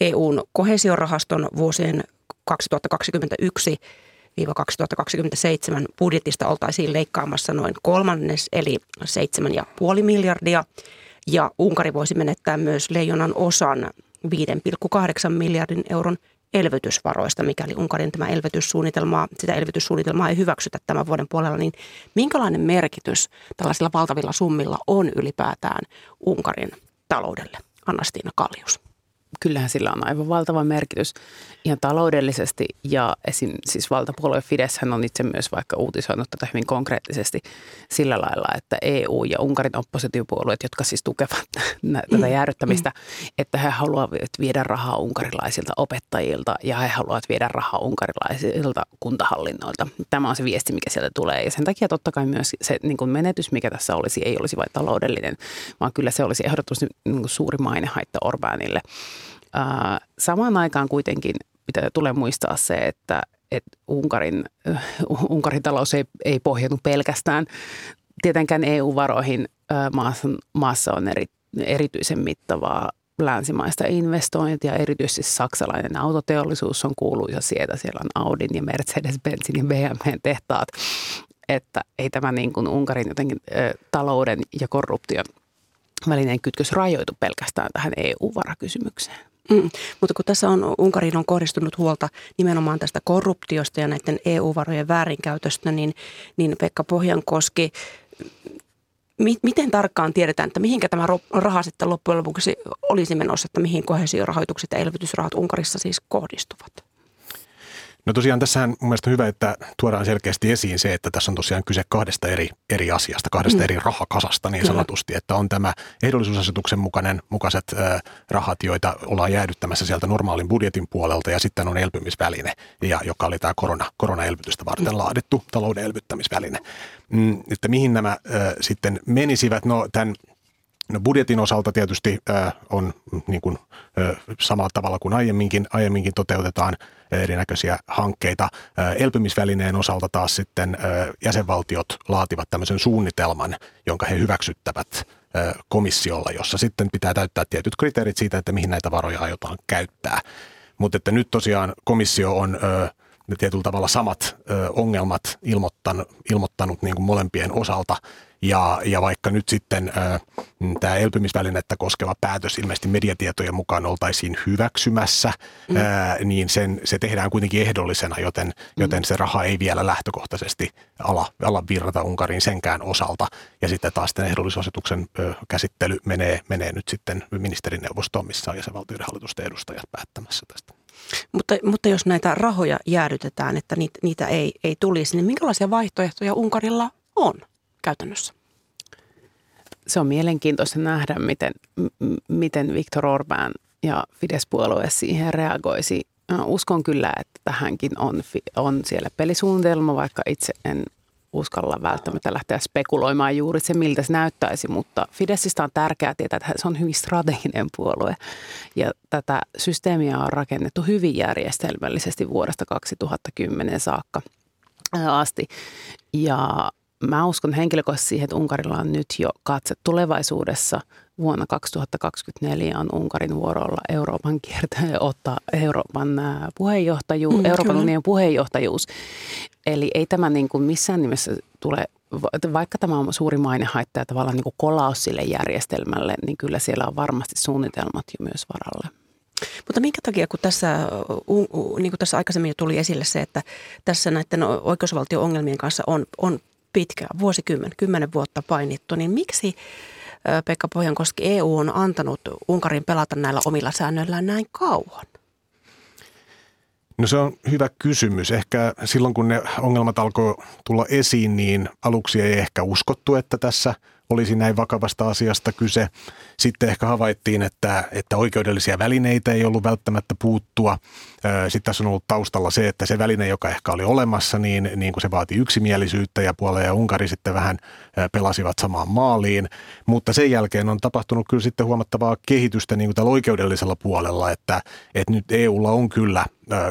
EUn kohesiorahaston vuosien 2021 2027 budjetista oltaisiin leikkaamassa noin kolmannes eli 7,5 miljardia ja Unkari voisi menettää myös leijonan osan 5,8 miljardin euron elvytysvaroista, mikäli Unkarin tämä elvytyssuunnitelmaa, sitä elvytyssuunnitelmaa ei hyväksytä tämän vuoden puolella, niin minkälainen merkitys tällaisilla valtavilla summilla on ylipäätään Unkarin taloudelle? Anna-Stiina Kallius kyllähän sillä on aivan valtava merkitys ihan taloudellisesti ja esim. siis valtapuolue Fidesz on itse myös vaikka uutisoinut tätä hyvin konkreettisesti sillä lailla, että EU ja Unkarin oppositiopuolueet, jotka siis tukevat tätä mm. jäädyttämistä, että he haluavat viedä rahaa unkarilaisilta opettajilta ja he haluavat viedä rahaa unkarilaisilta kuntahallinnoilta. Tämä on se viesti, mikä sieltä tulee ja sen takia totta kai myös se niin kuin menetys, mikä tässä olisi, ei olisi vain taloudellinen, vaan kyllä se olisi ehdottomasti niin suuri mainehaitta Orbanille. Samaan aikaan kuitenkin pitää tulee muistaa se, että, että Unkarin, Unkarin talous ei, ei pohjautu pelkästään tietenkään EU-varoihin. Maassa, maassa on eri, erityisen mittavaa länsimaista investointia, erityisesti saksalainen autoteollisuus on kuuluisa sieltä. Siellä on Audin ja Mercedes-Benzin ja BMW tehtaat. Että ei tämä niin kuin Unkarin jotenkin ö, talouden ja korruption välinen kytkös rajoitu pelkästään tähän EU-varakysymykseen. Mm, mutta kun tässä on Unkariin on kohdistunut huolta nimenomaan tästä korruptiosta ja näiden EU-varojen väärinkäytöstä, niin, niin Pekka Pohjankoski, mi, miten tarkkaan tiedetään, että mihinkä tämä raha sitten loppujen lopuksi olisi menossa, että mihin kohesiorahoitukset ja elvytysrahat Unkarissa siis kohdistuvat? No tosiaan tässä on mun mielestä hyvä, että tuodaan selkeästi esiin se, että tässä on tosiaan kyse kahdesta eri, eri asiasta, kahdesta mm. eri rahakasasta niin sanotusti, että on tämä ehdollisuusasetuksen mukainen, mukaiset äh, rahat, joita ollaan jäädyttämässä sieltä normaalin budjetin puolelta ja sitten on elpymisväline, ja, joka oli tämä korona, koronaelvytystä varten mm. laadittu talouden elvyttämisväline. Mm, että mihin nämä äh, sitten menisivät, no tämän No budjetin osalta tietysti äh, on niin kuin, äh, samalla tavalla kuin aiemminkin, aiemminkin toteutetaan erinäköisiä hankkeita. Äh, elpymisvälineen osalta taas sitten äh, jäsenvaltiot laativat tämmöisen suunnitelman, jonka he hyväksyttävät äh, komissiolla, jossa sitten pitää täyttää tietyt kriteerit siitä, että mihin näitä varoja aiotaan käyttää. Mutta että nyt tosiaan komissio on äh, tietyllä tavalla samat ongelmat ilmoittanut, ilmoittanut niin kuin molempien osalta – ja, ja vaikka nyt sitten mm, tämä elpymisvälinettä koskeva päätös ilmeisesti mediatietojen mukaan oltaisiin hyväksymässä, mm. ää, niin sen, se tehdään kuitenkin ehdollisena, joten, mm. joten se raha ei vielä lähtökohtaisesti ala, ala virrata Unkarin senkään osalta. Ja sitten taas tämän ehdollisuusasetuksen ö, käsittely menee, menee nyt sitten ministerineuvostoon, missä on jäsenvaltioiden hallitusten edustajat päättämässä tästä. Mutta, mutta jos näitä rahoja jäädytetään, että niitä, niitä ei, ei tulisi, niin minkälaisia vaihtoehtoja Unkarilla on? Käytännössä? Se on mielenkiintoista nähdä, miten, miten Viktor Orban ja Fidesz-puolue siihen reagoisi. Uskon kyllä, että tähänkin on, on siellä pelisuunnitelma, vaikka itse en uskalla välttämättä lähteä spekuloimaan juuri se, miltä se näyttäisi, mutta Fideszistä on tärkeää tietää, että se on hyvin strateginen puolue ja tätä systeemiä on rakennettu hyvin järjestelmällisesti vuodesta 2010 saakka asti. Ja mä uskon henkilökohtaisesti siihen, että Unkarilla on nyt jo katse tulevaisuudessa. Vuonna 2024 on Unkarin vuorolla Euroopan kiertäjä ottaa Euroopan puheenjohtajuus, mm, Euroopan unionin puheenjohtajuus. Eli ei tämä niin kuin missään nimessä tule, vaikka tämä on suuri mainehaitta ja tavallaan niin kuin kolaus sille järjestelmälle, niin kyllä siellä on varmasti suunnitelmat jo myös varalle. Mutta minkä takia, kun tässä, niin kuin tässä aikaisemmin jo tuli esille se, että tässä näiden oikeusvaltio-ongelmien kanssa on, on pitkä, vuosikymmen, kymmenen vuotta painittu, niin miksi Pekka Pohjankoski EU on antanut Unkarin pelata näillä omilla säännöillään näin kauan? No se on hyvä kysymys. Ehkä silloin kun ne ongelmat alkoi tulla esiin, niin aluksi ei ehkä uskottu, että tässä – olisi näin vakavasta asiasta kyse. Sitten ehkä havaittiin, että, että oikeudellisia välineitä ei ollut välttämättä puuttua. Sitten tässä on ollut taustalla se, että se väline, joka ehkä oli olemassa, niin, niin kuin se vaati yksimielisyyttä ja Puola ja Unkari sitten vähän pelasivat samaan maaliin. Mutta sen jälkeen on tapahtunut kyllä sitten huomattavaa kehitystä niin kuin tällä oikeudellisella puolella, että, että nyt EUlla on kyllä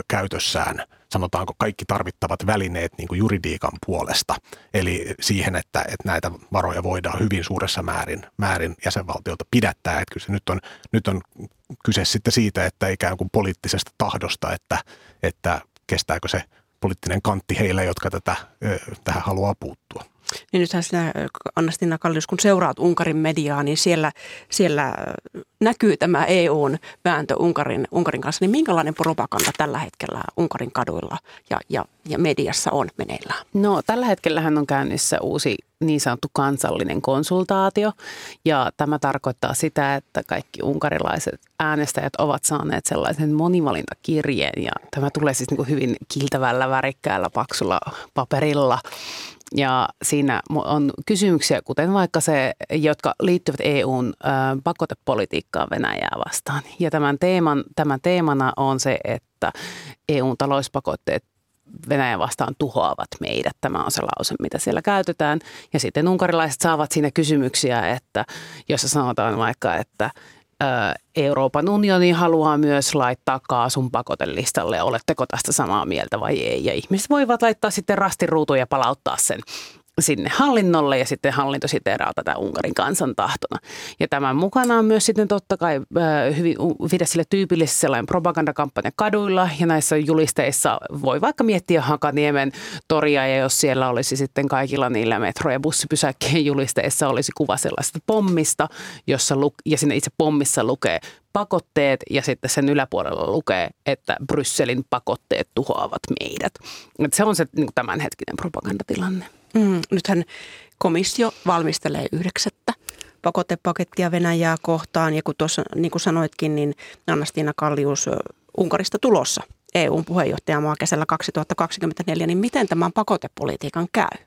käytössään – sanotaanko kaikki tarvittavat välineet niin kuin juridiikan puolesta. Eli siihen, että, että näitä varoja voidaan hyvin suuressa määrin, määrin jäsenvaltiolta pidättää. Että kyllä se nyt on, nyt on kyse sitten siitä, että ikään kuin poliittisesta tahdosta, että, että kestääkö se poliittinen kantti heille, jotka tätä, tähän haluaa puuttua. Niin nythän sinä, Anna-Stina Kallius, kun seuraat Unkarin mediaa, niin siellä, siellä näkyy tämä EUn vääntö Unkarin, Unkarin kanssa. Niin minkälainen propaganda tällä hetkellä Unkarin kaduilla ja, ja, ja mediassa on meneillään? No tällä hetkellähän on käynnissä uusi niin sanottu kansallinen konsultaatio. Ja tämä tarkoittaa sitä, että kaikki unkarilaiset äänestäjät ovat saaneet sellaisen monivalintakirjeen. Ja tämä tulee siis niin kuin hyvin kiltävällä, värikkäällä, paksulla paperilla. Ja siinä on kysymyksiä, kuten vaikka se, jotka liittyvät EUn pakotepolitiikkaan Venäjää vastaan. Ja tämän, teeman, tämän teemana on se, että EUn talouspakotteet Venäjän vastaan tuhoavat meidät. Tämä on se lause, mitä siellä käytetään. Ja sitten unkarilaiset saavat siinä kysymyksiä, että jossa sanotaan vaikka, että Euroopan unioni haluaa myös laittaa kaasun pakotelistalle. Oletteko tästä samaa mieltä vai ei? Ja ihmiset voivat laittaa sitten rastiruutuja ja palauttaa sen sinne hallinnolle ja sitten hallinto siteeraa tätä Unkarin kansan tahtona. Ja tämän mukana on myös sitten totta kai hyvin Fideszille tyypillisesti sellainen propagandakampanja kaduilla ja näissä julisteissa voi vaikka miettiä Hakaniemen toria ja jos siellä olisi sitten kaikilla niillä metro- ja bussipysäkkien julisteissa olisi kuva sellaista pommista, jossa lu- ja sinne itse pommissa lukee pakotteet ja sitten sen yläpuolella lukee, että Brysselin pakotteet tuhoavat meidät. Et se on se niin tämänhetkinen propagandatilanne. Mm, nythän komissio valmistelee yhdeksättä pakotepakettia Venäjää kohtaan. Ja kun tuossa, niin kuin sanoitkin, niin Anna-Stiina Kallius Unkarista tulossa EUn puheenjohtajamaa kesällä 2024, niin miten tämän pakotepolitiikan käy?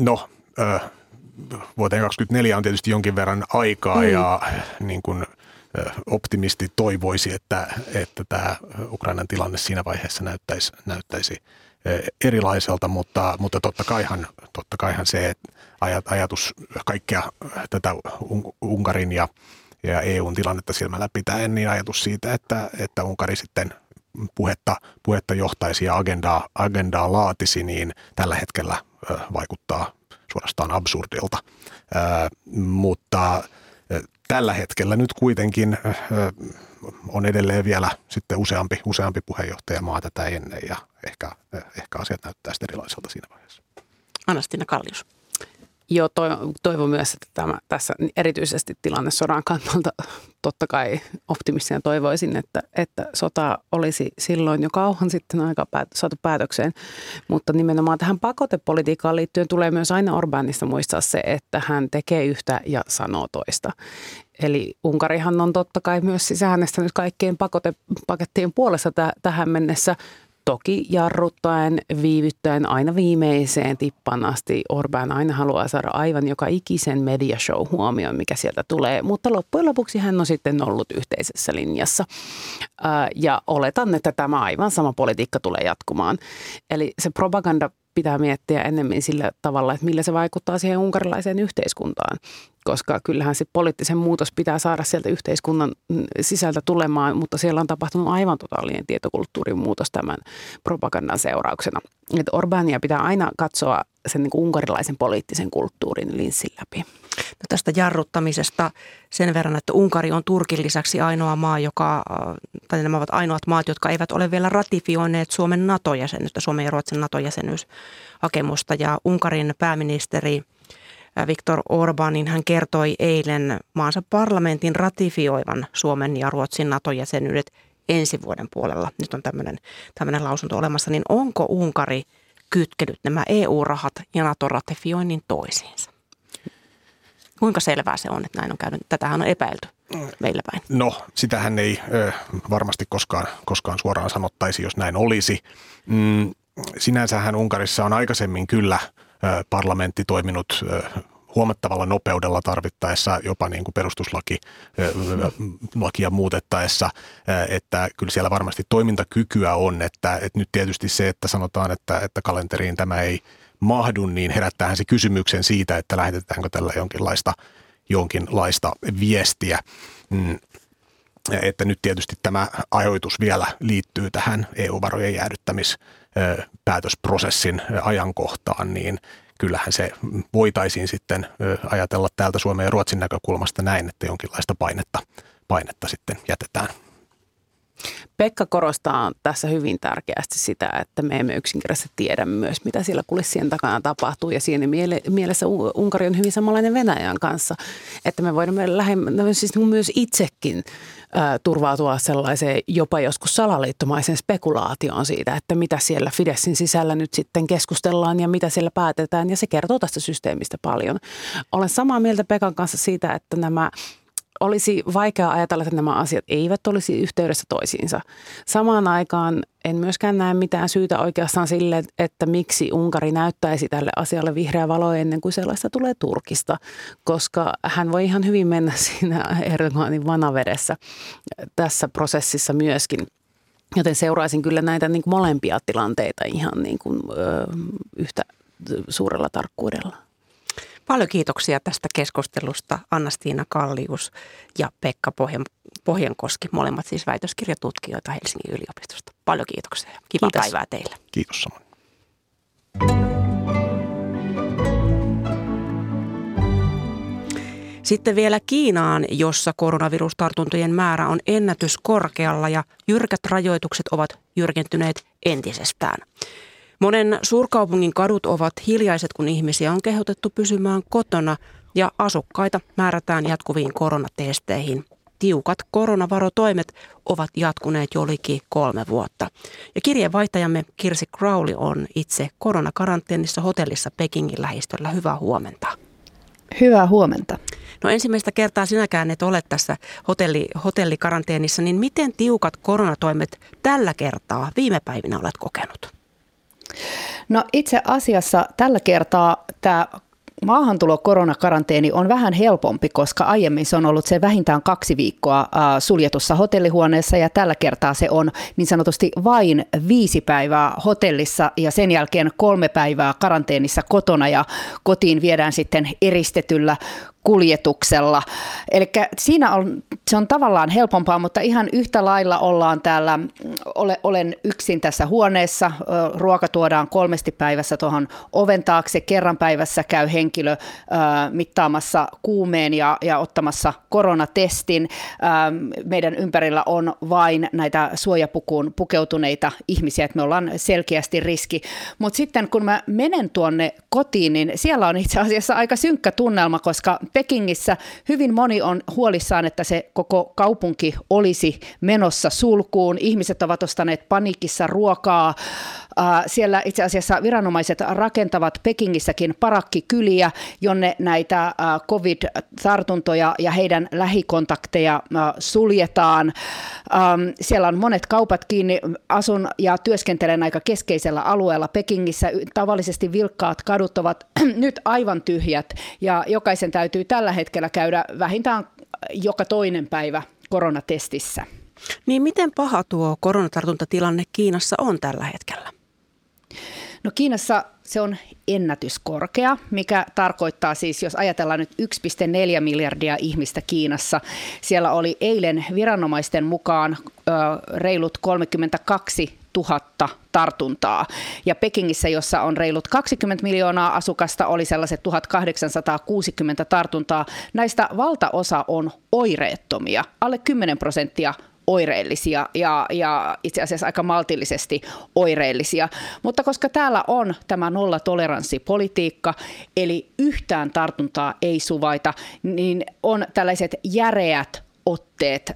No, äh, vuoteen 2024 on tietysti jonkin verran aikaa mm. ja niin kuin optimisti toivoisi, että, että tämä Ukrainan tilanne siinä vaiheessa näyttäisi, näyttäisi erilaiselta, mutta, mutta totta, kaihan, totta kaihan se että ajatus kaikkea tätä Unkarin ja, ja EUn tilannetta silmällä pitäen, niin ajatus siitä, että, että Unkari sitten puhetta, puhetta johtaisi ja agendaa, agendaa laatisi, niin tällä hetkellä vaikuttaa suorastaan absurdilta. Mutta tällä hetkellä nyt kuitenkin on edelleen vielä sitten useampi, useampi puheenjohtajamaa tätä ennen ja ehkä, ehkä asiat näyttää sitten erilaiselta siinä vaiheessa. Anastina Kallius. Joo, toivon myös, että tämä, tässä erityisesti tilanne sodan kannalta totta kai optimistina toivoisin, että, että sota olisi silloin jo kauan sitten aika päät, saatu päätökseen. Mutta nimenomaan tähän pakotepolitiikkaan liittyen tulee myös aina Orbanista muistaa se, että hän tekee yhtä ja sanoo toista. Eli Unkarihan on totta kai myös sisäänestänyt kaikkien pakotepakettien puolesta t- tähän mennessä Toki jarruttaen, viivyttäen aina viimeiseen tippan asti Orban aina haluaa saada aivan joka ikisen mediashow huomioon, mikä sieltä tulee. Mutta loppujen lopuksi hän on sitten ollut yhteisessä linjassa. Ja oletan, että tämä aivan sama politiikka tulee jatkumaan. Eli se propaganda pitää miettiä enemmän sillä tavalla, että millä se vaikuttaa siihen unkarilaiseen yhteiskuntaan. Koska kyllähän se poliittisen muutos pitää saada sieltä yhteiskunnan sisältä tulemaan, mutta siellä on tapahtunut aivan totaalinen tietokulttuurin muutos tämän propagandan seurauksena. Että Orbania pitää aina katsoa sen niin unkarilaisen poliittisen kulttuurin linssin läpi. No tästä jarruttamisesta sen verran, että Unkari on Turkin lisäksi ainoa maa, joka, tai nämä ovat ainoat maat, jotka eivät ole vielä ratifioineet Suomen NATO-jäsenyyttä, Suomen ja Ruotsin NATO-jäsenyyshakemusta. Ja Unkarin pääministeri Viktor Orbanin hän kertoi eilen maansa parlamentin ratifioivan Suomen ja Ruotsin NATO-jäsenyydet ensi vuoden puolella. Nyt on tämmöinen, tämmöinen lausunto olemassa, niin onko Unkari kytkenyt nämä EU-rahat ja NATO-ratifioinnin toisiinsa? Kuinka selvää se on, että näin on käynyt? Tätähän on epäilty meillä päin. No, sitähän ei ö, varmasti koskaan, koskaan suoraan sanottaisi, jos näin olisi. Mm, sinänsähän Unkarissa on aikaisemmin kyllä parlamentti toiminut huomattavalla nopeudella tarvittaessa, jopa niin kuin perustuslaki lakia muutettaessa, että kyllä siellä varmasti toimintakykyä on, että, että nyt tietysti se, että sanotaan, että, että kalenteriin tämä ei mahdu, niin herättäähän se kysymyksen siitä, että lähetetäänkö tällä jonkinlaista, jonkinlaista viestiä. Että nyt tietysti tämä ajoitus vielä liittyy tähän EU-varojen jäädyttämispäätösprosessin ajankohtaan, niin kyllähän se voitaisiin sitten ajatella täältä Suomen ja Ruotsin näkökulmasta näin, että jonkinlaista painetta, painetta sitten jätetään. Pekka korostaa tässä hyvin tärkeästi sitä, että me emme yksinkertaisesti tiedä myös, mitä siellä kulissien takana tapahtuu. Ja siinä mielessä Unkari on hyvin samanlainen Venäjän kanssa, että me voimme lähemmä, siis myös itsekin turvautua sellaiseen jopa joskus salaliittomaisen spekulaatioon siitä, että mitä siellä Fidesin sisällä nyt sitten keskustellaan ja mitä siellä päätetään. Ja se kertoo tästä systeemistä paljon. Olen samaa mieltä Pekan kanssa siitä, että nämä olisi vaikea ajatella, että nämä asiat eivät olisi yhteydessä toisiinsa. Samaan aikaan en myöskään näe mitään syytä oikeastaan sille, että miksi Unkari näyttäisi tälle asialle vihreä valo ennen kuin sellaista tulee Turkista, koska hän voi ihan hyvin mennä siinä Erdoganin vanavedessä tässä prosessissa myöskin. Joten seuraisin kyllä näitä niin kuin molempia tilanteita ihan niin kuin, ö, yhtä suurella tarkkuudella. Paljon kiitoksia tästä keskustelusta Anna-Stiina Kallius ja Pekka Pohjan, Pohjankoski, molemmat siis väitöskirjatutkijoita Helsingin yliopistosta. Paljon kiitoksia ja kiva Kiitos. päivää teille. Kiitos samoin. Sitten vielä Kiinaan, jossa koronavirustartuntojen määrä on ennätyskorkealla ja jyrkät rajoitukset ovat jyrkentyneet entisestään. Monen suurkaupungin kadut ovat hiljaiset, kun ihmisiä on kehotettu pysymään kotona ja asukkaita määrätään jatkuviin koronatesteihin. Tiukat koronavarotoimet ovat jatkuneet jo liki kolme vuotta. Ja kirjeenvaihtajamme Kirsi Crowley on itse koronakaranteenissa hotellissa Pekingin lähistöllä. Hyvää huomenta. Hyvää huomenta. No ensimmäistä kertaa sinäkään et ole tässä hotelli, hotellikaranteenissa, niin miten tiukat koronatoimet tällä kertaa viime päivinä olet kokenut? No itse asiassa tällä kertaa tämä maahantulo koronakaranteeni on vähän helpompi, koska aiemmin se on ollut se vähintään kaksi viikkoa suljetussa hotellihuoneessa ja tällä kertaa se on niin sanotusti vain viisi päivää hotellissa ja sen jälkeen kolme päivää karanteenissa kotona ja kotiin viedään sitten eristetyllä kuljetuksella. Eli siinä on, se on tavallaan helpompaa, mutta ihan yhtä lailla ollaan täällä, ole, olen yksin tässä huoneessa, ruoka tuodaan kolmesti päivässä tuohon oven taakse, kerran päivässä käy henkilö mittaamassa kuumeen ja, ja ottamassa koronatestin. meidän ympärillä on vain näitä suojapukuun pukeutuneita ihmisiä, että me ollaan selkeästi riski. Mutta sitten kun mä menen tuonne kotiin, niin siellä on itse asiassa aika synkkä tunnelma, koska Pekingissä hyvin moni on huolissaan, että se koko kaupunki olisi menossa sulkuun. Ihmiset ovat ostaneet paniikissa ruokaa. Siellä itse asiassa viranomaiset rakentavat Pekingissäkin parakkikyliä, jonne näitä covid-tartuntoja ja heidän lähikontakteja suljetaan. Siellä on monet kaupat kiinni. Asun ja työskentelen aika keskeisellä alueella Pekingissä. Tavallisesti vilkkaat kadut ovat nyt aivan tyhjät ja jokaisen täytyy tällä hetkellä käydä vähintään joka toinen päivä koronatestissä. Niin miten paha tuo koronatartuntatilanne Kiinassa on tällä hetkellä? No Kiinassa se on ennätyskorkea, mikä tarkoittaa siis, jos ajatellaan nyt 1,4 miljardia ihmistä Kiinassa, siellä oli eilen viranomaisten mukaan ö, reilut 32 000 tartuntaa. Ja Pekingissä, jossa on reilut 20 miljoonaa asukasta, oli sellaiset 1860 tartuntaa. Näistä valtaosa on oireettomia, alle 10 prosenttia oireellisia ja, ja itse asiassa aika maltillisesti oireellisia. Mutta koska täällä on tämä nollatoleranssipolitiikka, eli yhtään tartuntaa ei suvaita, niin on tällaiset järeät otteet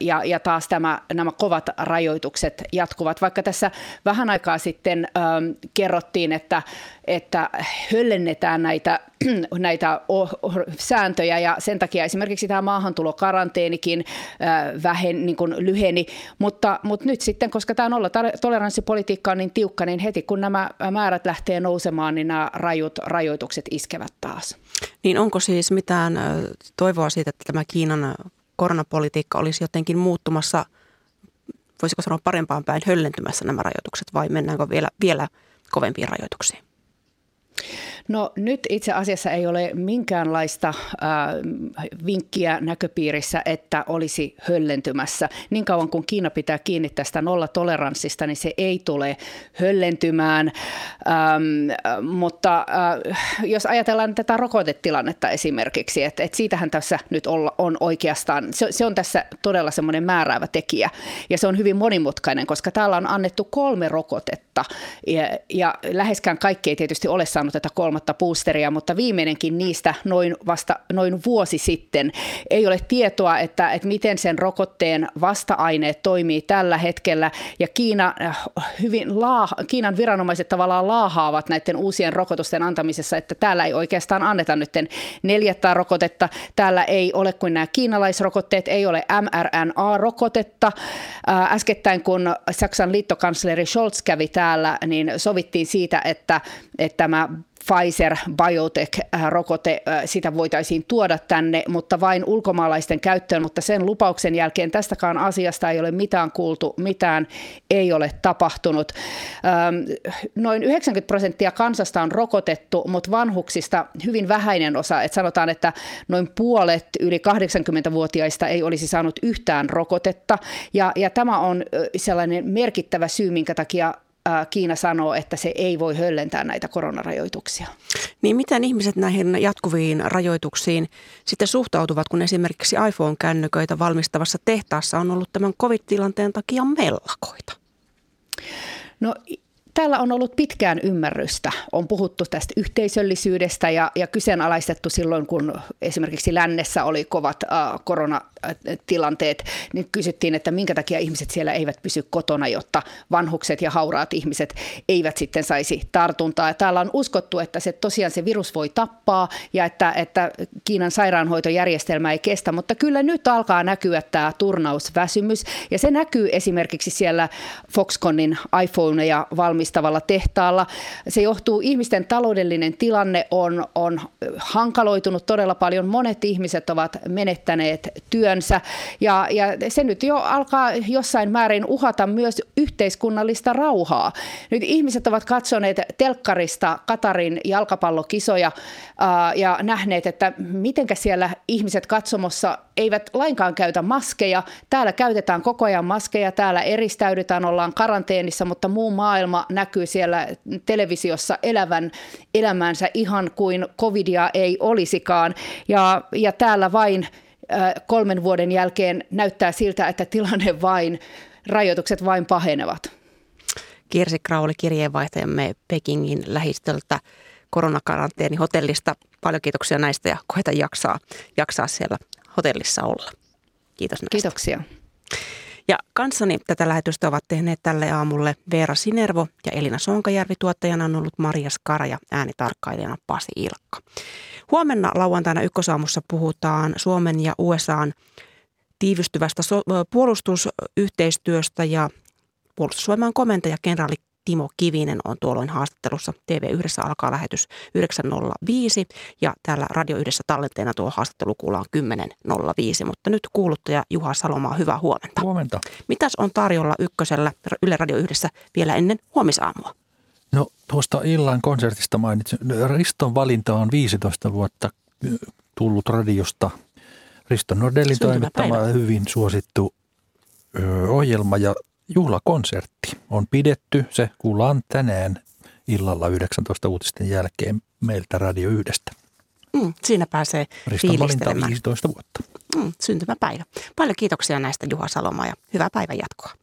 ja, ja taas tämä, nämä kovat rajoitukset jatkuvat. Vaikka tässä vähän aikaa sitten ää, kerrottiin, että, että höllennetään näitä, näitä oh, oh, sääntöjä ja sen takia esimerkiksi tämä maahantulokaranteenikin ää, vähen, niin kuin lyheni, mutta, mutta nyt sitten, koska tämä nollatoleranssipolitiikka on niin tiukka, niin heti kun nämä määrät lähtee nousemaan, niin nämä rajut, rajoitukset iskevät taas. Niin onko siis mitään toivoa siitä, että tämä Kiinan koronapolitiikka olisi jotenkin muuttumassa, voisiko sanoa parempaan päin, höllentymässä nämä rajoitukset vai mennäänkö vielä, vielä kovempiin rajoituksiin? No nyt itse asiassa ei ole minkäänlaista äh, vinkkiä näköpiirissä, että olisi höllentymässä. Niin kauan kuin Kiina pitää kiinni tästä nollatoleranssista, niin se ei tule höllentymään. Ähm, mutta äh, jos ajatellaan tätä rokotetilannetta esimerkiksi, että et siitähän tässä nyt olla, on oikeastaan, se, se on tässä todella semmoinen määräävä tekijä ja se on hyvin monimutkainen, koska täällä on annettu kolme rokotetta ja, ja läheskään kaikki ei tietysti ole saanut tätä kolmatta kolmatta boosteria, mutta viimeinenkin niistä noin vasta noin vuosi sitten. Ei ole tietoa, että, että miten sen rokotteen vasta-aineet toimii tällä hetkellä ja Kiina, äh, hyvin laa, Kiinan viranomaiset tavallaan laahaavat näiden uusien rokotusten antamisessa, että täällä ei oikeastaan anneta nyt neljättä rokotetta. Täällä ei ole kuin nämä kiinalaisrokotteet, ei ole mRNA-rokotetta. Äh, äskettäin kun Saksan liittokansleri Scholz kävi täällä, niin sovittiin siitä, että, että tämä Pfizer-Biotech-rokote, äh, sitä voitaisiin tuoda tänne, mutta vain ulkomaalaisten käyttöön, mutta sen lupauksen jälkeen tästäkään asiasta ei ole mitään kuultu, mitään ei ole tapahtunut. Ähm, noin 90 prosenttia kansasta on rokotettu, mutta vanhuksista hyvin vähäinen osa, että sanotaan, että noin puolet yli 80-vuotiaista ei olisi saanut yhtään rokotetta, ja, ja tämä on sellainen merkittävä syy, minkä takia Kiina sanoo, että se ei voi höllentää näitä koronarajoituksia. Niin miten ihmiset näihin jatkuviin rajoituksiin sitten suhtautuvat, kun esimerkiksi iPhone-kännyköitä valmistavassa tehtaassa on ollut tämän covid-tilanteen takia mellakoita? No Täällä on ollut pitkään ymmärrystä. On puhuttu tästä yhteisöllisyydestä ja, ja kyseenalaistettu silloin, kun esimerkiksi lännessä oli kovat äh, koronatilanteet, niin kysyttiin, että minkä takia ihmiset siellä eivät pysy kotona, jotta vanhukset ja hauraat ihmiset eivät sitten saisi tartuntaa. Ja täällä on uskottu, että se tosiaan se virus voi tappaa ja että, että Kiinan sairaanhoitojärjestelmä ei kestä, mutta kyllä nyt alkaa näkyä tämä turnausväsymys ja se näkyy esimerkiksi siellä Foxconnin iPhoneja valmistelussa valmistavalla tehtaalla. Se johtuu, ihmisten taloudellinen tilanne on, on hankaloitunut todella paljon. Monet ihmiset ovat menettäneet työnsä ja, ja se nyt jo alkaa jossain määrin uhata myös yhteiskunnallista rauhaa. Nyt ihmiset ovat katsoneet telkkarista Katarin jalkapallokisoja ää, ja nähneet, että mitenkä siellä ihmiset katsomossa eivät lainkaan käytä maskeja. Täällä käytetään koko ajan maskeja, täällä eristäydytään, ollaan karanteenissa, mutta muu maailma näkyy siellä televisiossa elävän elämänsä ihan kuin covidia ei olisikaan. Ja, ja täällä vain kolmen vuoden jälkeen näyttää siltä, että tilanne vain, rajoitukset vain pahenevat. Kirsi Krauli, kirjeenvaihtajamme Pekingin lähistöltä. koronakaranteeni hotellista. Paljon kiitoksia näistä ja koeta jaksaa, jaksaa siellä hotellissa olla. Kiitos näistä. Kiitoksia. Ja kanssani tätä lähetystä ovat tehneet tälle aamulle Veera Sinervo ja Elina Sonkajärvi. Tuottajana on ollut Maria Skara ja äänitarkkailijana Pasi Ilkka. Huomenna lauantaina ykkösaamussa puhutaan Suomen ja USAn tiivistyvästä so- puolustusyhteistyöstä ja puolustusvoiman komentaja kenraali Timo Kivinen on tuolloin haastattelussa. TV1 alkaa lähetys 9.05 ja täällä Radio Yhdessä tallenteena tuo haastattelu kuullaan 10.05. Mutta nyt kuuluttaja Juha Salomaa, hyvää huomenta. Huomenta. Mitäs on tarjolla ykkösellä Yle Radio Yhdessä vielä ennen huomisaamua? No tuosta illan konsertista mainitsin. Riston valinta on 15 vuotta tullut radiosta. Risto Nordellin toimittama hyvin suosittu ohjelma ja juhlakonsertti on pidetty. Se kuullaan tänään illalla 19 uutisten jälkeen meiltä Radio Yhdestä. Mm, siinä pääsee Riston fiilistelemään. 15 vuotta. Mm, syntymäpäivä. Paljon kiitoksia näistä Juha Salomaa ja hyvää päivän jatkoa.